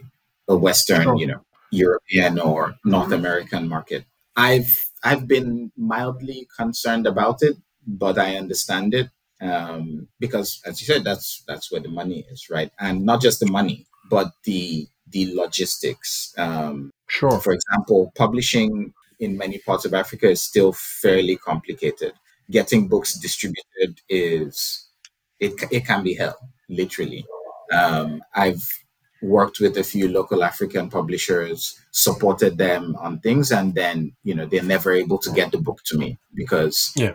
a Western, you know, European or North American market. I've I've been mildly concerned about it, but I understand it um, because, as you said, that's that's where the money is, right? And not just the money, but the the logistics. Um, sure. For example, publishing in many parts of Africa is still fairly complicated. Getting books distributed is it it can be hell, literally. Um, I've worked with a few local African publishers, supported them on things, and then you know they're never able to get the book to me because yeah.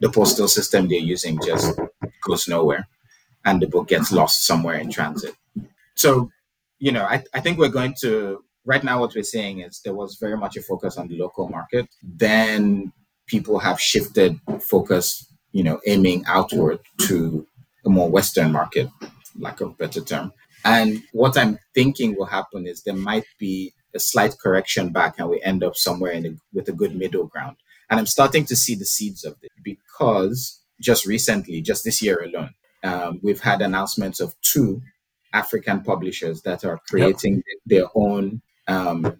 the postal system they're using just goes nowhere, and the book gets lost somewhere in transit. So, you know, I, I think we're going to right now. What we're seeing is there was very much a focus on the local market. Then people have shifted focus, you know, aiming outward to a more Western market lack of better term. And what I'm thinking will happen is there might be a slight correction back and we end up somewhere in a, with a good middle ground. And I'm starting to see the seeds of it because just recently, just this year alone, um, we've had announcements of two African publishers that are creating yep. their own um,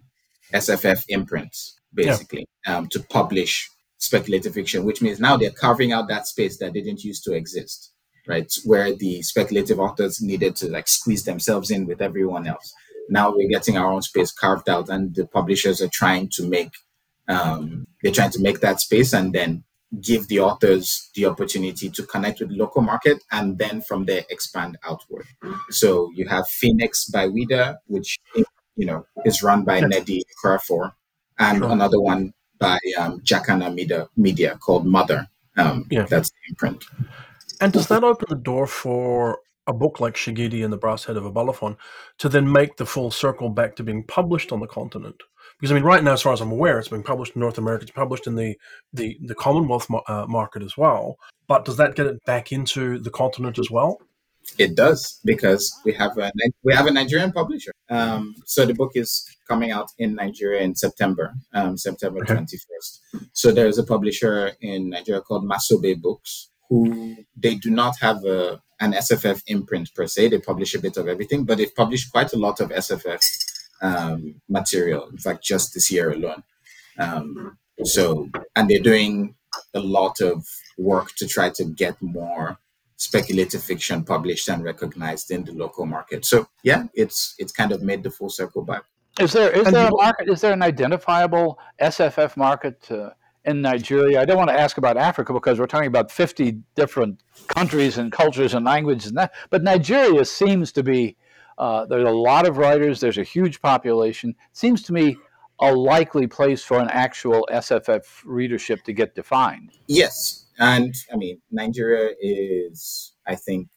SFF imprints, basically, yep. um, to publish speculative fiction, which means now they're carving out that space that didn't used to exist, right? Where the speculative authors needed to like squeeze themselves in with everyone else. Now we're getting our own space carved out, and the publishers are trying to make um, they're trying to make that space and then give the authors the opportunity to connect with local market and then from there expand outward. So you have Phoenix by Ouida, which you know is run by Nnedi Okorafor, and sure. another one by um, Jacana Media, Media called Mother. Um, yeah. That's the imprint. And does that open the door for a book like Shigidi and the Brass Head of Obalufon to then make the full circle back to being published on the continent? Because I mean, right now, as far as I'm aware, it's been published in North America. It's published in the the, the Commonwealth uh, market as well. But does that get it back into the continent as well? It does because we have a we have a Nigerian publisher. Um, so the book is coming out in Nigeria in September, um, September twenty first. So there is a publisher in Nigeria called Masobe Books, who they do not have a an SFF imprint per se. They publish a bit of everything, but they've published quite a lot of SFF um, material. In fact, just this year alone. Um, so, and they're doing a lot of work to try to get more speculative fiction published and recognized in the local market. So, yeah, it's it's kind of made the full circle back. Is there is there a market? Is there an identifiable SFF market? Uh, in Nigeria. I don't want to ask about Africa because we're talking about 50 different countries and cultures and languages and that. But Nigeria seems to be uh, there's a lot of writers. There's a huge population. It seems to me a likely place for an actual SFF readership to get defined. Yes, and I mean Nigeria is, I think,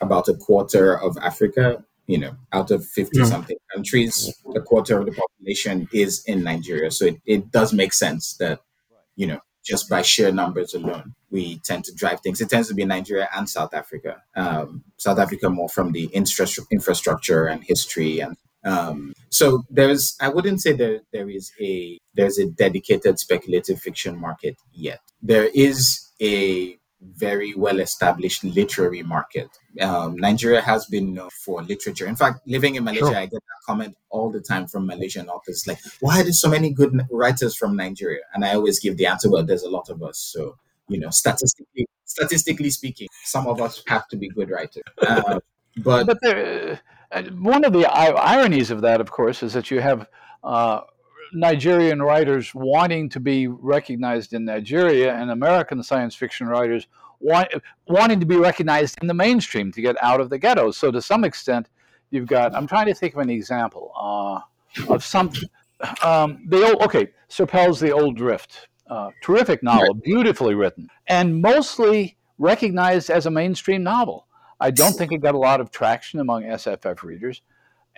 about a quarter of Africa. You know, out of fifty something countries, a quarter of the population is in Nigeria. So it, it does make sense that you know just by sheer numbers alone, we tend to drive things. It tends to be Nigeria and South Africa. Um, South Africa more from the infrastructure and history, and um, so there's. I wouldn't say there there is a there's a dedicated speculative fiction market yet. There is a very well established literary market. Um, Nigeria has been known for literature. In fact, living in Malaysia, sure. I get that comment all the time from Malaysian authors like, why are there so many good writers from Nigeria? And I always give the answer, well, there's a lot of us. So, you know, statistically, statistically speaking, some of us have to be good writers. Uh, but, but there, uh, one of the ironies of that, of course, is that you have uh, Nigerian writers wanting to be recognized in Nigeria and American science fiction writers want, wanting to be recognized in the mainstream to get out of the ghettos. So to some extent, you've got. I'm trying to think of an example uh, of some. Um, the old okay, Sir The Old Drift, uh, terrific novel, beautifully written, and mostly recognized as a mainstream novel. I don't think it got a lot of traction among SFF readers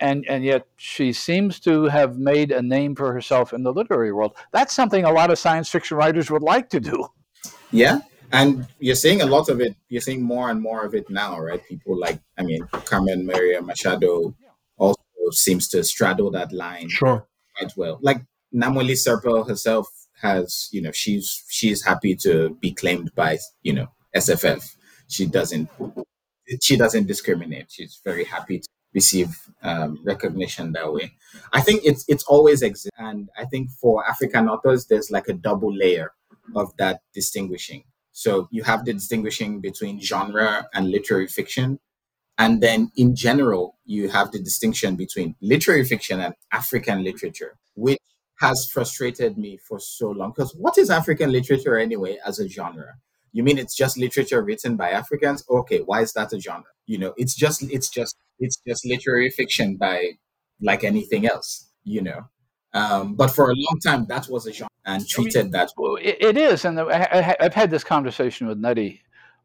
and and yet she seems to have made a name for herself in the literary world. That's something a lot of science fiction writers would like to do. Yeah, and you're seeing a lot of it. You're seeing more and more of it now, right? People like, I mean, Carmen Maria Machado also seems to straddle that line sure. quite well. Like Namwali Serpell herself has, you know, she's she's happy to be claimed by, you know, SFF. She doesn't she doesn't discriminate. She's very happy to receive um, recognition that way. I think it's it's always exists, and I think for African authors, there's like a double layer of that distinguishing. So you have the distinguishing between genre and literary fiction, and then in general, you have the distinction between literary fiction and African literature, which has frustrated me for so long. Because what is African literature anyway as a genre? You mean it's just literature written by Africans? Okay, why is that a genre? You know, it's just it's just it's just literary fiction by like anything else, you know. Um, but for a long time, that was a genre and treated I mean, that. Well, it is, and I, have had this conversation with Nnedi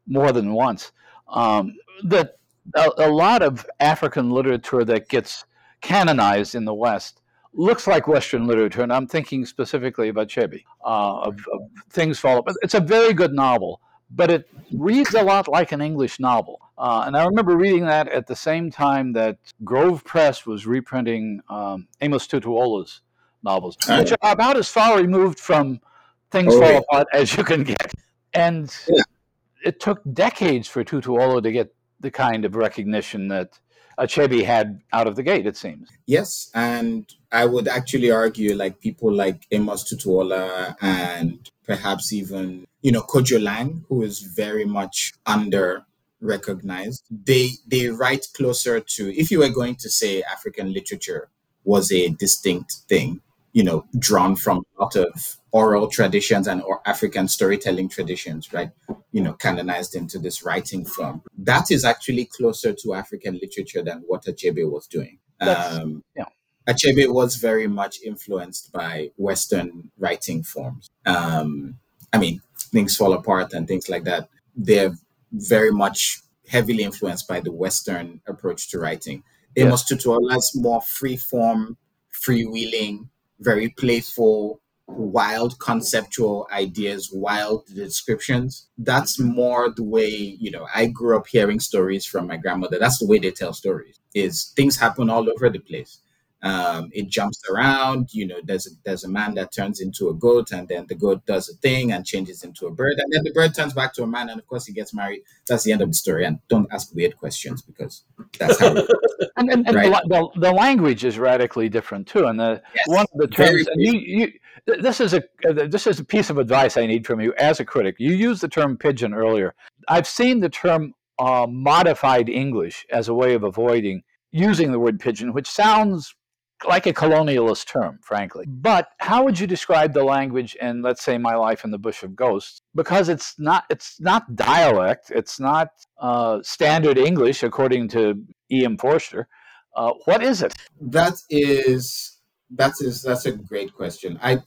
more than once. Um, that a, a, lot of African literature that gets canonized in the West looks like Western literature, and I'm thinking specifically about Achebe, uh, of, of Things Fall Apart. It's a very good novel, but it reads a lot like an English novel. Uh, and I remember reading that at the same time that Grove Press was reprinting um, Amos Tutuola's novels, which are about as far removed from Things Oh, Fall yeah. Apart as you can get. And Yeah. it took decades for Tutuola to get the kind of recognition that Achebe had out of the gate, it seems. Yes, and I would actually argue like people like Amos Tutuola and perhaps even you know Kojo Laing, who is very much under recognized. They they write closer to if you were going to say African literature was a distinct thing, you know, drawn from a lot of oral traditions and or African storytelling traditions, right? You know, canonized into this writing form. That is actually closer to African literature than what Achebe was doing. Um, yeah. Achebe was very much influenced by Western writing forms. Um, I mean, things fall apart and things like that. They're very much heavily influenced by the Western approach to writing. Amos Tutuola's more free form, freewheeling, very playful, wild conceptual ideas, wild descriptions. That's more the way, you know, I grew up hearing stories from my grandmother. That's the way they tell stories. Is things happen all over the place. Um, it jumps around, you know, there's a, there's a man that turns into a goat and then the goat does a thing and changes into a bird and then the bird turns back to a man and of course he gets married. That's the end of the story. And don't ask weird questions because that's how it <laughs> And, and, and Right. the, the, the language is radically different too. And the Yes, one of the terms, and you, you, this is a uh, this is a piece of advice I need from you as a critic. You used the term pidgin earlier. I've seen the term uh, modified English as a way of avoiding using the word pidgin, which sounds like a colonialist term, frankly. But how would you describe the language in, let's say, My Life in the Bush of Ghosts? Because it's not it's not dialect, it's not uh, standard English according to E.M. Forster. Uh, what is it? That is that is that's a great question. I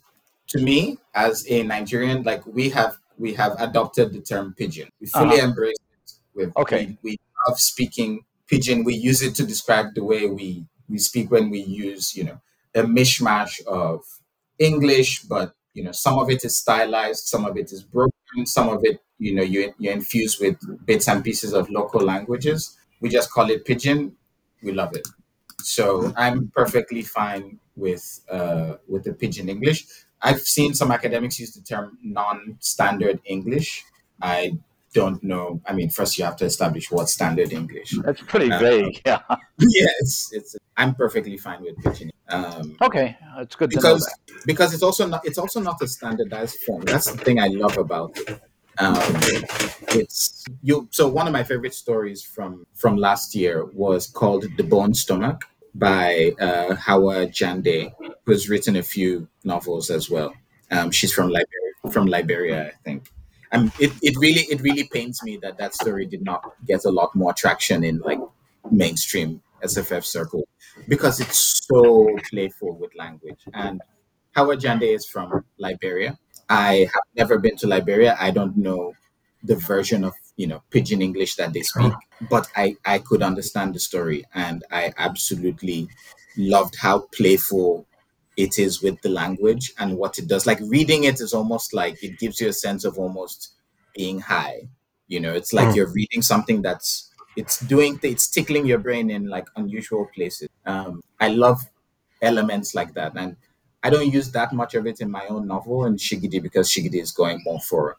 to me as a Nigerian, like we have we have adopted the term pidgin. We fully Uh-huh. embrace it. We've, Okay. We, we love speaking pidgin. We use it to describe the way we we speak when we use you know a mishmash of English, but you know some of it is stylized, some of it is broken, some of it you know you you infuse with bits and pieces of local languages. We just call it pidgin. We love it. So I'm perfectly fine with uh, with the pidgin English. I've seen some academics use the term non-standard English. I don't know. I mean, first you have to establish what standard English. That's pretty Uh, vague. Yeah. <laughs> yes, it's. I'm perfectly fine with pidgin. Um, Okay, it's good to know because that. because it's also not it's also not a standardized form. That's the thing I love about it. Um, it's you. So one of my favorite stories from from last year was called "The Bone Stomach" by uh, Hawa Jande, who's written a few novels as well. Um, she's from Liberia, from Liberia, I think. And it, it really it really pains me that that story did not get a lot more traction in like mainstream SFF circle because it's so playful with language. And Hawa Jande is from Liberia. I have never been to Liberia. I don't know the version of you know pidgin English that they speak, but I I could understand the story, and I absolutely loved how playful it is with the language and what it does. Like reading it is almost like it gives you a sense of almost being high. You know, it's like Mm. you're reading something that's it's doing it's tickling your brain in like unusual places. Um, I love elements like that, and I don't use that much of it in my own novel and Shigidi because Shigidi is going more for,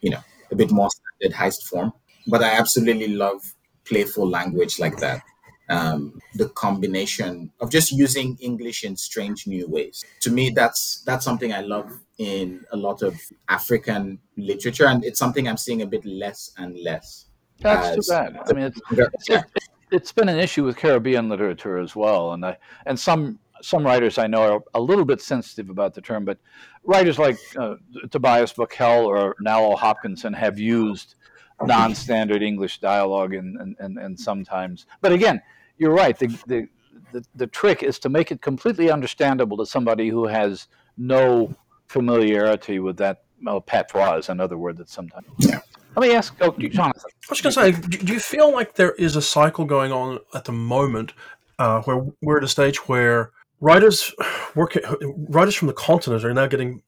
you know, a bit more standard heist form. But I absolutely love playful language like that. Um, the combination of just using English in strange new ways. To me, that's that's something I love in a lot of African literature, and it's something I'm seeing a bit less and less. That's too bad. I mean, it's, it's, it's been an issue with Caribbean literature as well, and I, and some some writers I know are a little bit sensitive about the term, but writers like uh, Tobias Buckell or Nalo Hopkinson have used non-standard English dialogue and, and, and, and sometimes, but again, you're right. The, the the the trick is to make it completely understandable to somebody who has no familiarity with that well, patois is another word that sometimes. Yeah. Let me ask, oh, Jonathan. I was going to say, do you feel like there is a cycle going on at the moment uh, where we're at a stage where writers <sighs> work, writers from the continent are now getting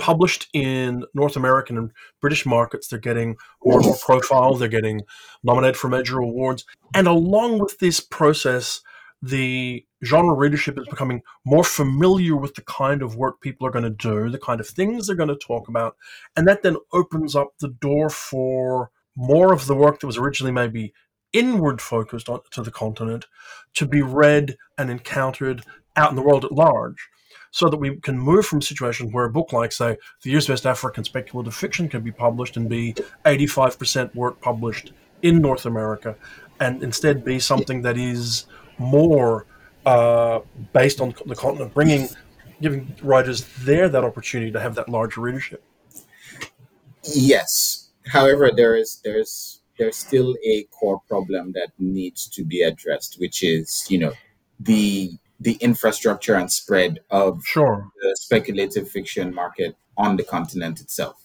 published in North American and British markets. They're getting more and more profile. They're getting nominated for major awards. And along with this process, the genre readership is becoming more familiar with the kind of work people are going to do, the kind of things they're going to talk about. And that then opens up the door for more of the work that was originally maybe inward focused on, to the continent to be read and encountered out in the world at large so that we can move from situations where a book like, say, The Year's Best African Speculative Fiction can be published and be 85% work published in North America and instead be something that is more uh, based on the continent, bringing, giving writers there that opportunity to have that larger readership. Yes. However, there is there's there's still a core problem that needs to be addressed, which is you know the the infrastructure and spread of sure. the speculative fiction market on the continent itself.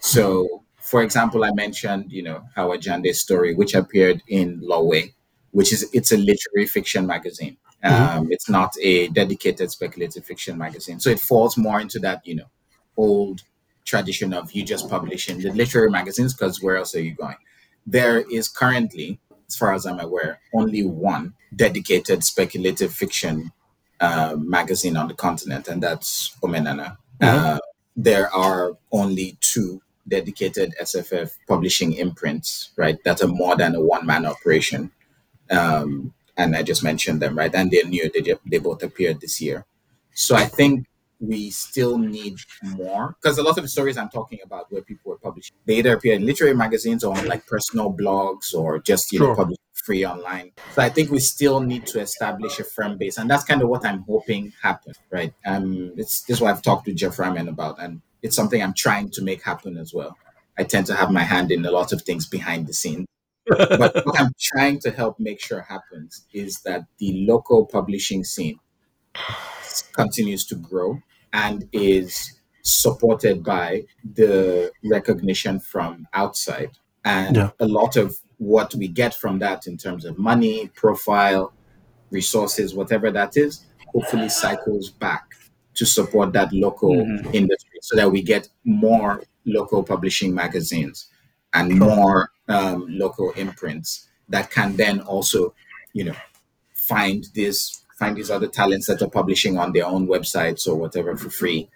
So, for example, I mentioned, you know, Hawa Jande's story, which appeared in Lolwe, which is it's a literary fiction magazine. Mm-hmm. Um, it's not a dedicated speculative fiction magazine, so it falls more into that, you know, old tradition of you just publishing the literary magazines because where else are you going? There is currently as far as I'm aware, only one dedicated speculative fiction uh, magazine on the continent, and that's Omenana. Mm-hmm. Uh, there are only two dedicated SFF publishing imprints, right, that are more than a one man operation. Um, and I just mentioned them, right? And they're new, they, they both appeared this year. So I think we still need more because a lot of the stories I'm talking about where people were publishing, they either appear in literary magazines or on like personal blogs or just you sure. know published free online. So I think we still need to establish a firm base, and that's kind of what I'm hoping happens, right? Um, it's this is what I've talked to Jeff Ryman about, and it's something I'm trying to make happen as well. I tend to have my hand in a lot of things behind the scenes. But what I'm trying to help make sure happens is that the local publishing scene continues to grow and is supported by the recognition from outside. And yeah. a lot of what we get from that in terms of money, profile, resources, whatever that is, hopefully cycles back to support that local mm-hmm. industry so that we get more local publishing magazines and more um, local imprints that can then also, you know, find this find these other talents that are publishing on their own websites or whatever for free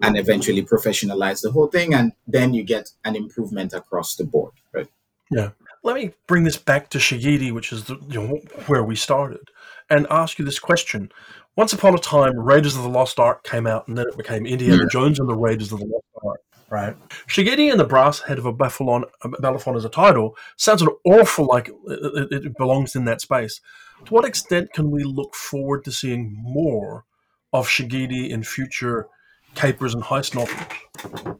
and eventually professionalize the whole thing. And then you get an improvement across the board right? Yeah. Let me bring this back to shigidi which is the, you know, where we started and ask you this question. Once upon a time raiders of the lost ark came out and then it became indiana mm. jones and the raiders of the lost ark right shigidi and the brass head of a Bellerophon, Obalufon as a title sounds an awful like it, it belongs in that space to what extent can we look forward to seeing more of Shigidi in future capers and heist novels?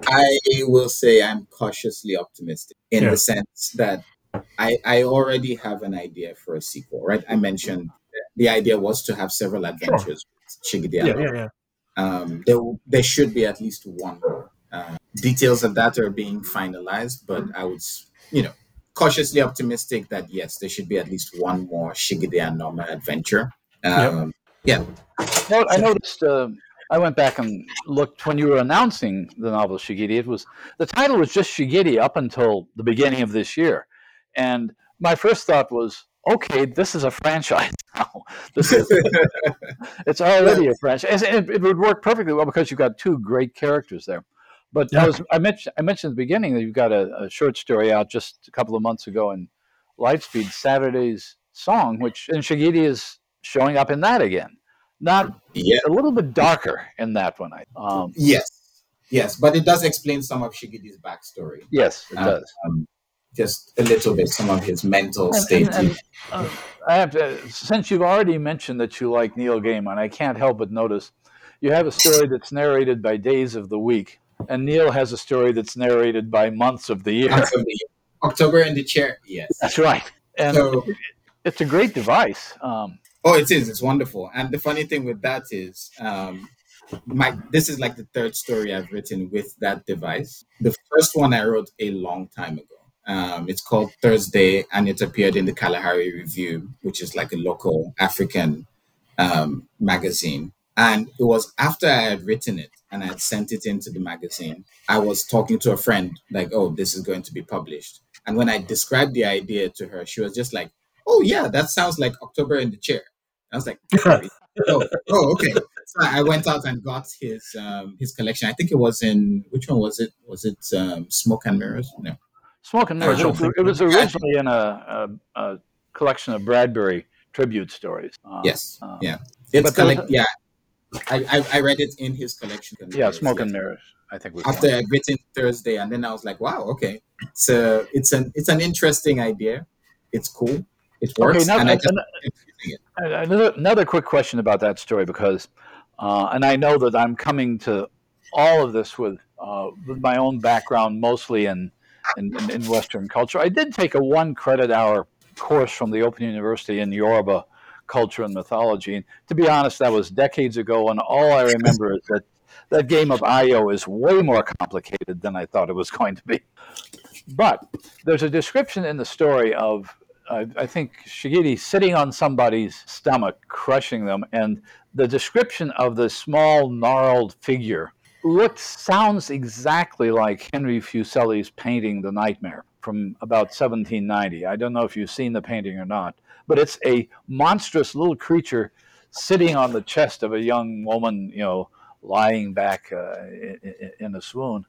I will say I'm cautiously optimistic in yeah. the sense that I, I already have an idea for a sequel, right? I mentioned the idea was to have several adventures sure. with Shigidi. Yeah, yeah, yeah. Um, there, there should be at least one more. Uh, details of that are being finalized, but I would, you know, cautiously optimistic that yes, there should be at least one more Shigidi and Nneoma adventure. Um, yep. Yeah. Well, I noticed. Uh, I went back and looked when you were announcing the novel Shigidi. It was the title was just Shigidi up until the beginning of this year, and my first thought was, okay, this is a franchise <laughs> now. This is, <laughs> it's already a franchise. It, it would work perfectly well because you've got two great characters there. But yeah. I, was, I, mentioned I mentioned at the beginning that you've got a, a, short story out just a couple of months ago in Lightspeed, Saturday's Song, which and Shigidi is showing up in that again. Not yeah. a little bit darker in that one. I um, yes, yes, but it does explain some of Shigidi's backstory. Yes, it um, does. Um, just a little bit, some of his mental and, state. And, and, uh, I have to, since you've already mentioned that you like Neil Gaiman, I can't help but notice you have a story that's narrated by days of the week and Neil has a story that's narrated by months of the year. Of the year. October in the chair, yes. That's right. And so, it's a great device. Um, oh, it is. It's wonderful. And the funny thing with that is, um, my this is like the third story I've written with that device. The first one I wrote a long time ago. Um, it's called Thursday, and it appeared in the Kalahari Review, which is like a local African um, magazine. And it was after I had written it and I had sent it into the magazine, I was talking to a friend, like, oh, this is going to be published. And when I described the idea to her, she was just like, oh, yeah, that sounds like October in the Chair. I was like, <laughs> oh, oh, okay. So I went out and got his um, his collection. I think it was in which one was it? Was it um, Smoke and Mirrors? No, Smoke and Mirrors. It was, it was originally in a, a, a, collection of Bradbury tribute stories. Um, yes. Um, yeah. It's collect- yeah. I, I, I read it in his collection. Yeah, Smoke and Mirrors. I think we after it Thursday, and then I was like, wow, okay, it's a it's an it's an interesting idea. It's cool. It works. Okay, now, and I just, another, another quick question about that story because, uh, and I know that I'm coming to all of this with, uh, with my own background, mostly in, in, in Western culture. I did take a one credit hour course from the Open University in Yoruba culture and mythology. And to be honest, that was decades ago, and all I remember is that that game of Ayo is way more complicated than I thought it was going to be. But there's a description in the story of I, think Shigidi sitting on somebody's stomach, crushing them, and the description of the small, gnarled figure looks sounds exactly like Henry Fuseli's painting The Nightmare from about 1790. I don't know if you've seen the painting or not, but it's a monstrous little creature sitting on the chest of a young woman, you know, lying back uh, in, in, a swoon.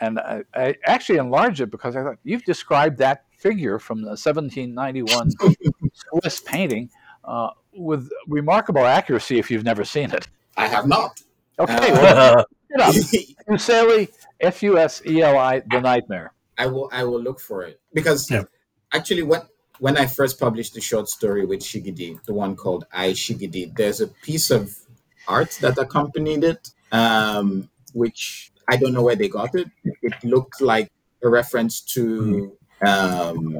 And I, I, actually enlarged it because I thought you've described that figure from the 1791 <laughs> Swiss painting uh, with remarkable accuracy if you've never seen it. I have not. Okay, uh, well, Fuseli, <laughs> F U S E L I, The Nightmare. I will I will look for it because yeah. actually when when I first published the short story with Shigidi, the one called I Shigidi, there's a piece of art that accompanied it, um, which I don't know where they got it. It looked like a reference to um,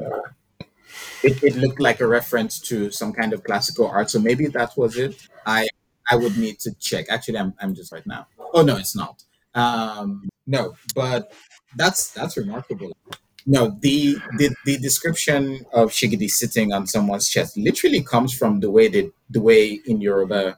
it, it looked like a reference to some kind of classical art, so maybe that was it. I I would need to check. Actually, I'm I'm just right now. Oh no, it's not. Um, no, but that's that's remarkable. No, the, the the description of Shigidi sitting on someone's chest literally comes from the way that the way in Yoruba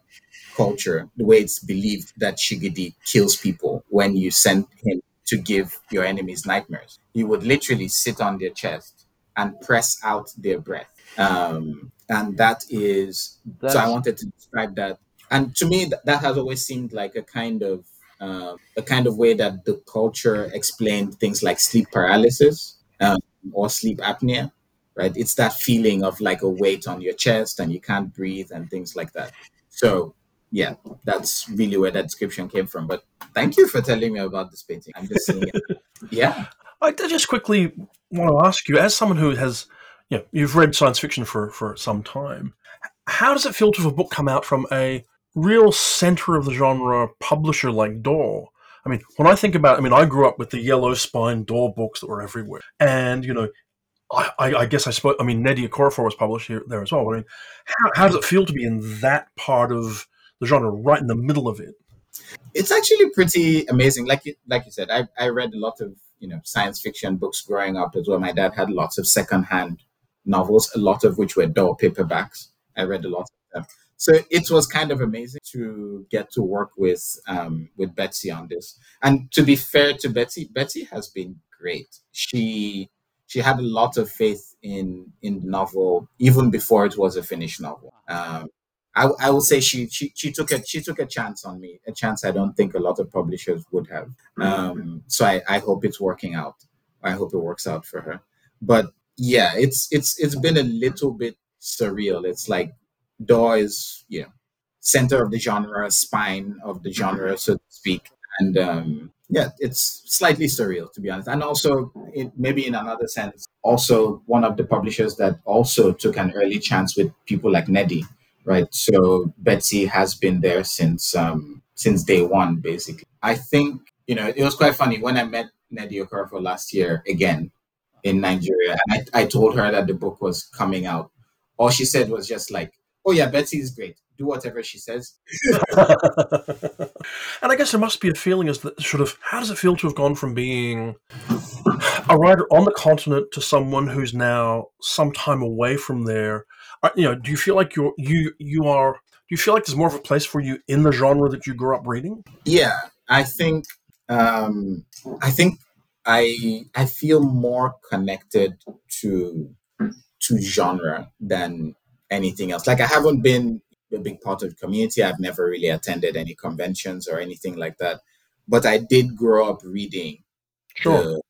culture, the way it's believed that Shigidi kills people when you send him to give your enemies nightmares. He would literally sit on their chest and press out their breath. Um, and that is, That's... so I wanted to describe that. And to me, that, that has always seemed like a kind of, uh, a kind of way that the culture explained things like sleep paralysis um, or sleep apnea, right? It's that feeling of like a weight on your chest and you can't breathe and things like that. So yeah, that's really where that description came from. But thank you for telling me about this painting. I'm just seeing it. <laughs> Yeah. I just quickly want to ask you, as someone who has, you know, you've read science fiction for, for some time, how does it feel to have a book come out from a real center of the genre publisher like DAW? I mean, when I think about, I mean, I grew up with the yellow spine DAW books that were everywhere, and you know, I, I, guess I suppose, I mean, Nnedi Okorafor was published here there as well. I mean, how, how does it feel to be in that part of the genre right in the middle of it. It's actually pretty amazing. Like you, like you said, I, I read a lot of you know science fiction books growing up as well. My dad had lots of secondhand novels, a lot of which were DAW paperbacks. I read a lot of them. So it was kind of amazing to get to work with um, with Betsy on this. And to be fair to Betsy, Betsy has been great. She she had a lot of faith in in the novel even before it was a finished novel. Um, I, I would say she, she she took a she took a chance on me, a chance I don't think a lot of publishers would have. Um, so I, I hope it's working out. I hope it works out for her. But yeah, it's it's it's been a little bit surreal. It's like DAW is you know center of the genre, spine of the genre, so to speak, and um, yeah, it's slightly surreal to be honest. And also, it, maybe in another sense, also one of the publishers that also took an early chance with people like Nnedi right? So Betsy has been there since um, since day one, basically. I think you know it was quite funny when I met Nnedi Okorafor last year again in Nigeria, and I, I told her that the book was coming out. All she said was just like, "Oh yeah, Betsy is great. Do whatever she says." <laughs> and I guess there must be a feeling as that sort of how does it feel to have gone from being a writer on the continent to someone who's now some time away from there you know, do you feel like you're you you are? Do you feel like there's more of a place for you in the genre that you grew up reading? Yeah, I think um, I think I I feel more connected to to genre than anything else. Like I haven't been a big part of the community. I've never really attended any conventions or anything like that. But I did grow up reading, Sure. the-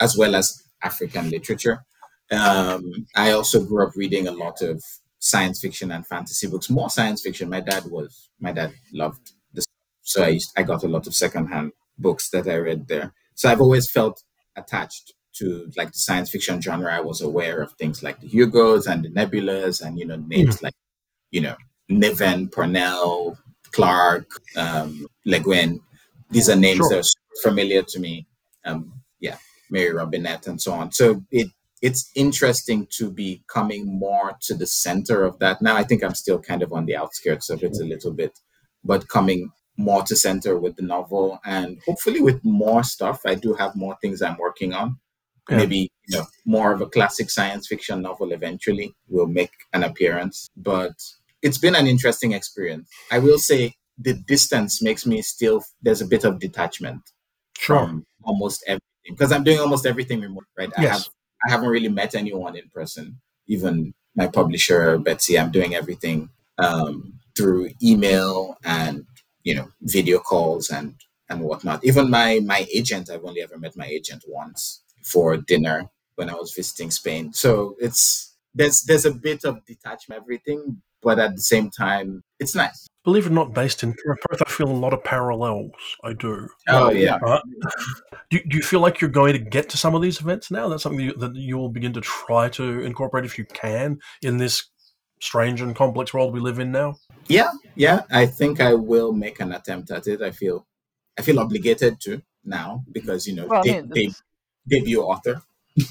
as well as African literature. Um, I also grew up reading a lot of science fiction and fantasy books. More science fiction. My dad was my dad loved this, so I used, I got a lot of secondhand books that I read there. So I've always felt attached to like the science fiction genre. I was aware of things like the Hugos and the Nebulas, and you know names like you know Niven, Pournelle, Clarke, um, Le Guin. These are names Sure. that are familiar to me. Um, yeah, Mary Robinette and so on. So it it's interesting to be coming more to the center of that. Now I think I'm still kind of on the outskirts of it a little bit, but coming more to center with the novel and hopefully with more stuff. I do have more things I'm working on. Yeah. Maybe you know more of a classic science fiction novel eventually will make an appearance. But it's been an interesting experience. I will say the distance makes me still there's a bit of detachment Sure. from almost everything because I'm doing almost everything remote, right? I Yes. have I haven't really met anyone in person. Even my publisher Betsy, I'm doing everything um, through email and you know video calls and and whatnot. Even my my agent, I've only ever met my agent once for dinner when I was visiting Spain. So it's there's there's a bit of detachment, everything, but at the same time, it's nice. Believe it or not, based in Perth, I feel a lot of parallels. I do. Oh Well, yeah. Uh, <laughs> do, do you feel like you're going to get to some of these events now? That's something you, that you will begin to try to incorporate if you can in this strange and complex world we live in now. Yeah, yeah. I think I will make an attempt at it. I feel I feel obligated to now because you know Well, I mean, de- it's- debut author. <laughs>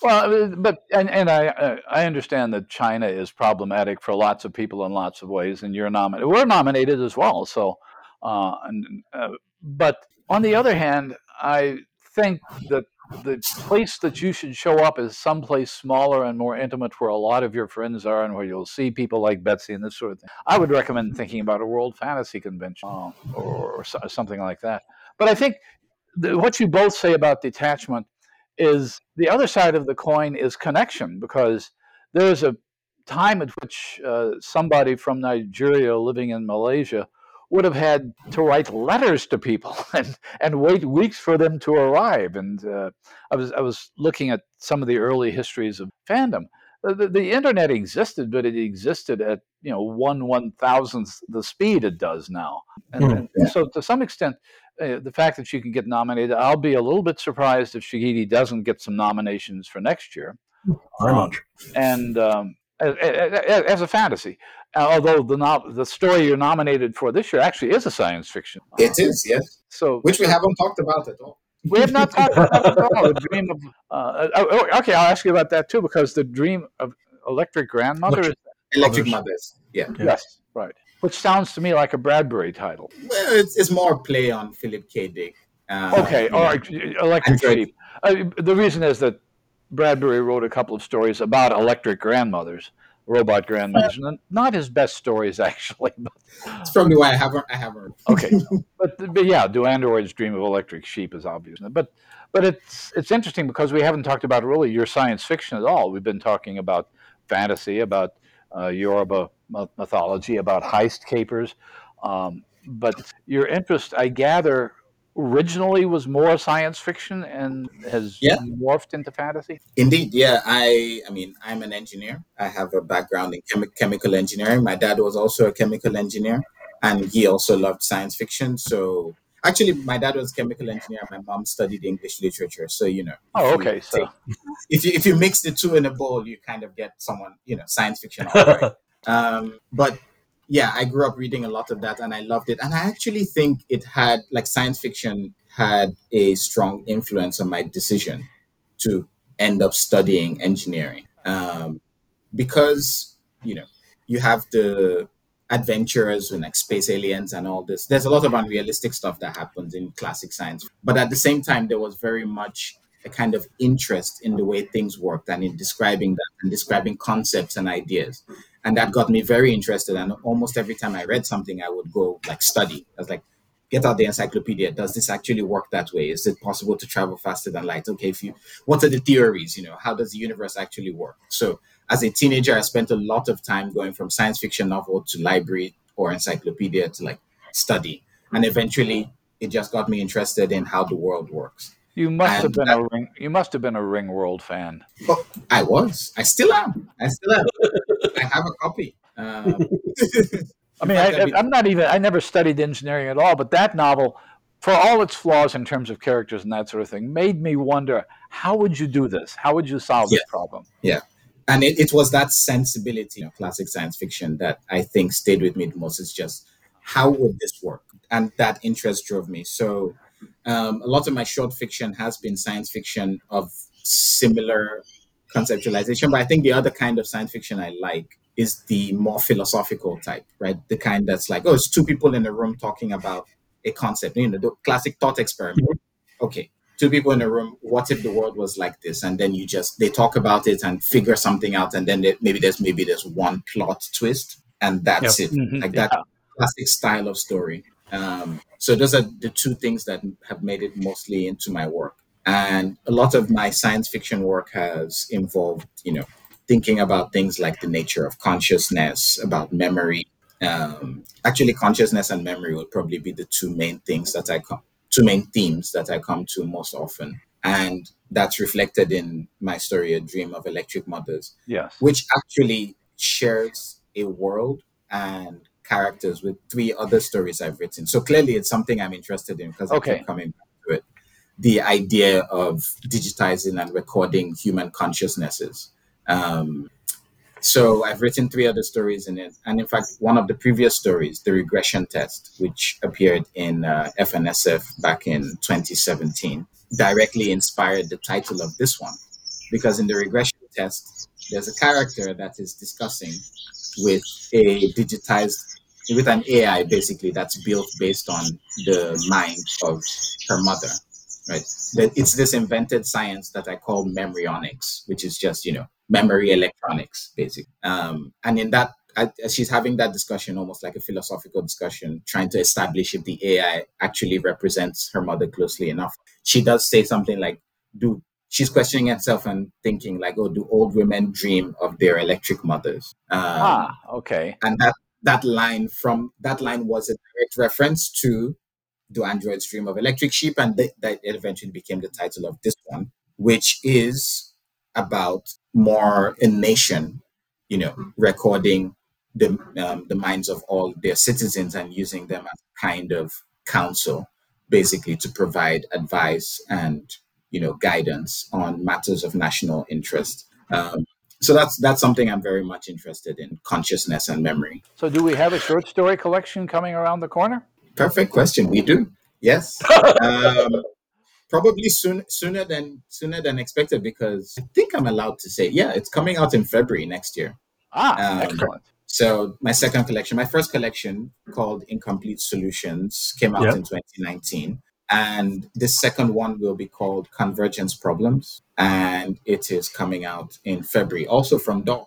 Well, uh, but and and I uh, I understand that China is problematic for lots of people in lots of ways, and you're nominated. We're nominated as well. So, uh, and, uh, but on the other hand, I think that the place that you should show up is someplace smaller and more intimate, where a lot of your friends are, and where you'll see people like Betsy and this sort of thing. I would recommend thinking about a World Fantasy Convention uh, or, or something like that. But I think the, what you both say about detachment is the other side of the coin is connection because there's a time at which uh, somebody from Nigeria living in Malaysia would have had to write letters to people <laughs> and, and wait weeks for them to arrive. And uh, I was I was looking at some of the early histories of fandom. The, the, internet existed, but it existed at you know one one thousandth the speed it does now. And, Hmm. and so to some extent, uh, the fact that she can get nominated, I'll be a little bit surprised if Shigidi doesn't get some nominations for next year. Very Um, much. And um, as, as a fantasy, uh, although the no- the story you're nominated for this year actually is a science fiction. It is, yes. So Which we haven't talked about at all. we have not talked about at all. The dream of uh, oh, oh, okay, I'll ask you about that too because the dream of electric grandmother. Electric- is, Electric Mothers. Yeah. yes, right. Which sounds to me like a Bradbury title. Well, it's, it's more a play on Philip K. Dick. Uh, Okay. Electric sheep. Uh, the reason is that Bradbury wrote a couple of stories about electric grandmothers, robot grandmothers, and not his best stories <laughs> actually. But, It's probably why I haven't. I haven't. okay, but, but yeah, do androids dream of electric sheep is obvious. But but it's it's interesting because we haven't talked about really your science fiction at all. We've been talking about fantasy, about uh, Yoruba mythology, about heist capers. Um, but your interest, I gather, originally was more science fiction and has Yeah. morphed into fantasy. Indeed, yeah. I, I mean, I'm an engineer. I have a background in chemi- chemical engineering. My dad was also a chemical engineer, and he also loved science fiction. So, actually, my dad was a chemical engineer. My mom studied English literature. So, you know. Oh, you okay. So take- if you if you mix the two in a bowl, you kind of get someone, you know, science fiction. All right. <laughs> um, but yeah, I grew up reading a lot of that, and I loved it. And I actually think it had like science fiction had a strong influence on my decision to end up studying engineering. Um, because you know you have the adventures and like space aliens and all this. There's a lot of unrealistic stuff that happens in classic science. But at the same time there was very much a kind of interest in the way things worked and in describing that and describing concepts and ideas and that got me very interested and almost every time i read something i would go like study i was like get out the encyclopedia. Does this actually work that way? Is it possible to travel faster than light? Okay, if you, what are the theories? You know, how does the universe actually work? So as a teenager, I spent a lot of time going from science fiction novel to library or encyclopedia to like study, and eventually it just got me interested in how the world works. You must And have been that- a ring. You must have been a Ringworld fan. But I was, I still am, I still am. I have a copy. Um, <laughs> I mean, I I'm not even. I never studied engineering at all, but that novel, for all its flaws in terms of characters and that sort of thing, made me wonder: How would you do this? How would you solve this problem? Yeah. and it, it was that sensibility of classic science fiction that I think stayed with me the most. Is just how would this work, and that interest drove me. So um, a lot of my short fiction has been science fiction of similar conceptualization, but I think the other kind of science fiction I like is the more philosophical type, right? The kind that's like, oh, it's two people in a room talking about a concept, you know, the classic thought experiment. Okay, two people in a room what if the world was like this? And then you just they talk about it and figure something out and then there, maybe there's maybe there's one plot twist and that's it. Mhm. like that classic style of story. Um, so those are the two things that have made it mostly into my work and a lot of my science fiction work has involved you know thinking about things like the nature of consciousness about memory um, actually consciousness and memory would probably be the two main things that i come two main themes that I come to most often. And that's reflected in my story, A Dream of Electric Mothers, Yes. which actually shares a world and characters with three other stories I've written. So clearly it's something I'm interested in because I Okay. keep coming back. The idea of digitizing and recording human consciousnesses. Um, so I've written three other stories in it, and in fact, one of the previous stories, the regression test, which appeared in uh, F&SF back in 2017, directly inspired the title of this one, because in the regression test, there's a character that is discussing with a digitized, with an AI basically that's built based on the mind of her mother, right? That it's this invented science that I call memryonics, which is just you know memory electronics, basically. Um, and in that, I, she's having that discussion, almost like a philosophical discussion, trying to establish if the AI actually represents her mother closely enough. She does say something like, "Do." She's questioning herself and thinking like, "Oh, do old women dream of their electric mothers?" Um, ah, okay. and that that line from that line was a direct reference to do androids dream of electric sheep and th- that eventually became the title of this one which is about more a nation you know recording the um, the minds of all their citizens and using them as kind of council basically to provide advice and you know guidance on matters of national interest um, so that's that's something I'm very much interested in consciousness and memory. So, do we have a short story collection coming around the corner? Perfect question. We do. Yes. <laughs> um, probably soon sooner than sooner than expected because I think I'm allowed to say yeah, it's coming out in February next year. Ah, Um, excellent. So my second collection, my first collection called Incomplete Solutions came out Yeah. in 2019. And the second one will be called Convergence Problems. And it is coming out in February, also from DAW.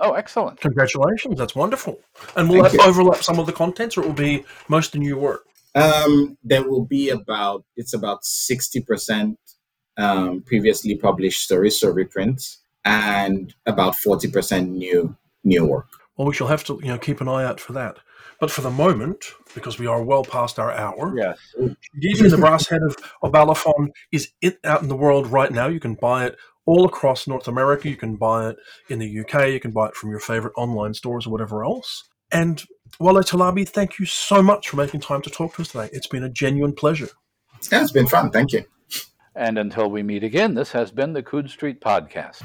Oh, excellent. Congratulations, that's wonderful. And will Thank that you. overlap some of the contents, or it will be mostly new work? Um, there will be about it's about sixty percent um, previously published stories, so reprints, and about forty percent new new work. Well, we shall have to, you know, keep an eye out for that. But for the moment, because we are well past our hour, Yes. Even the brass head of, of Obalufon is it out in the world right now. You can buy it all across North America. You can buy it in the UK. You can buy it from your favorite online stores or whatever else. And Wole Talabi, thank you so much for making time to talk to us today. It's been a genuine pleasure. Yeah, it's been fun. Thank you. And until we meet again, this has been the Coode Street Podcast.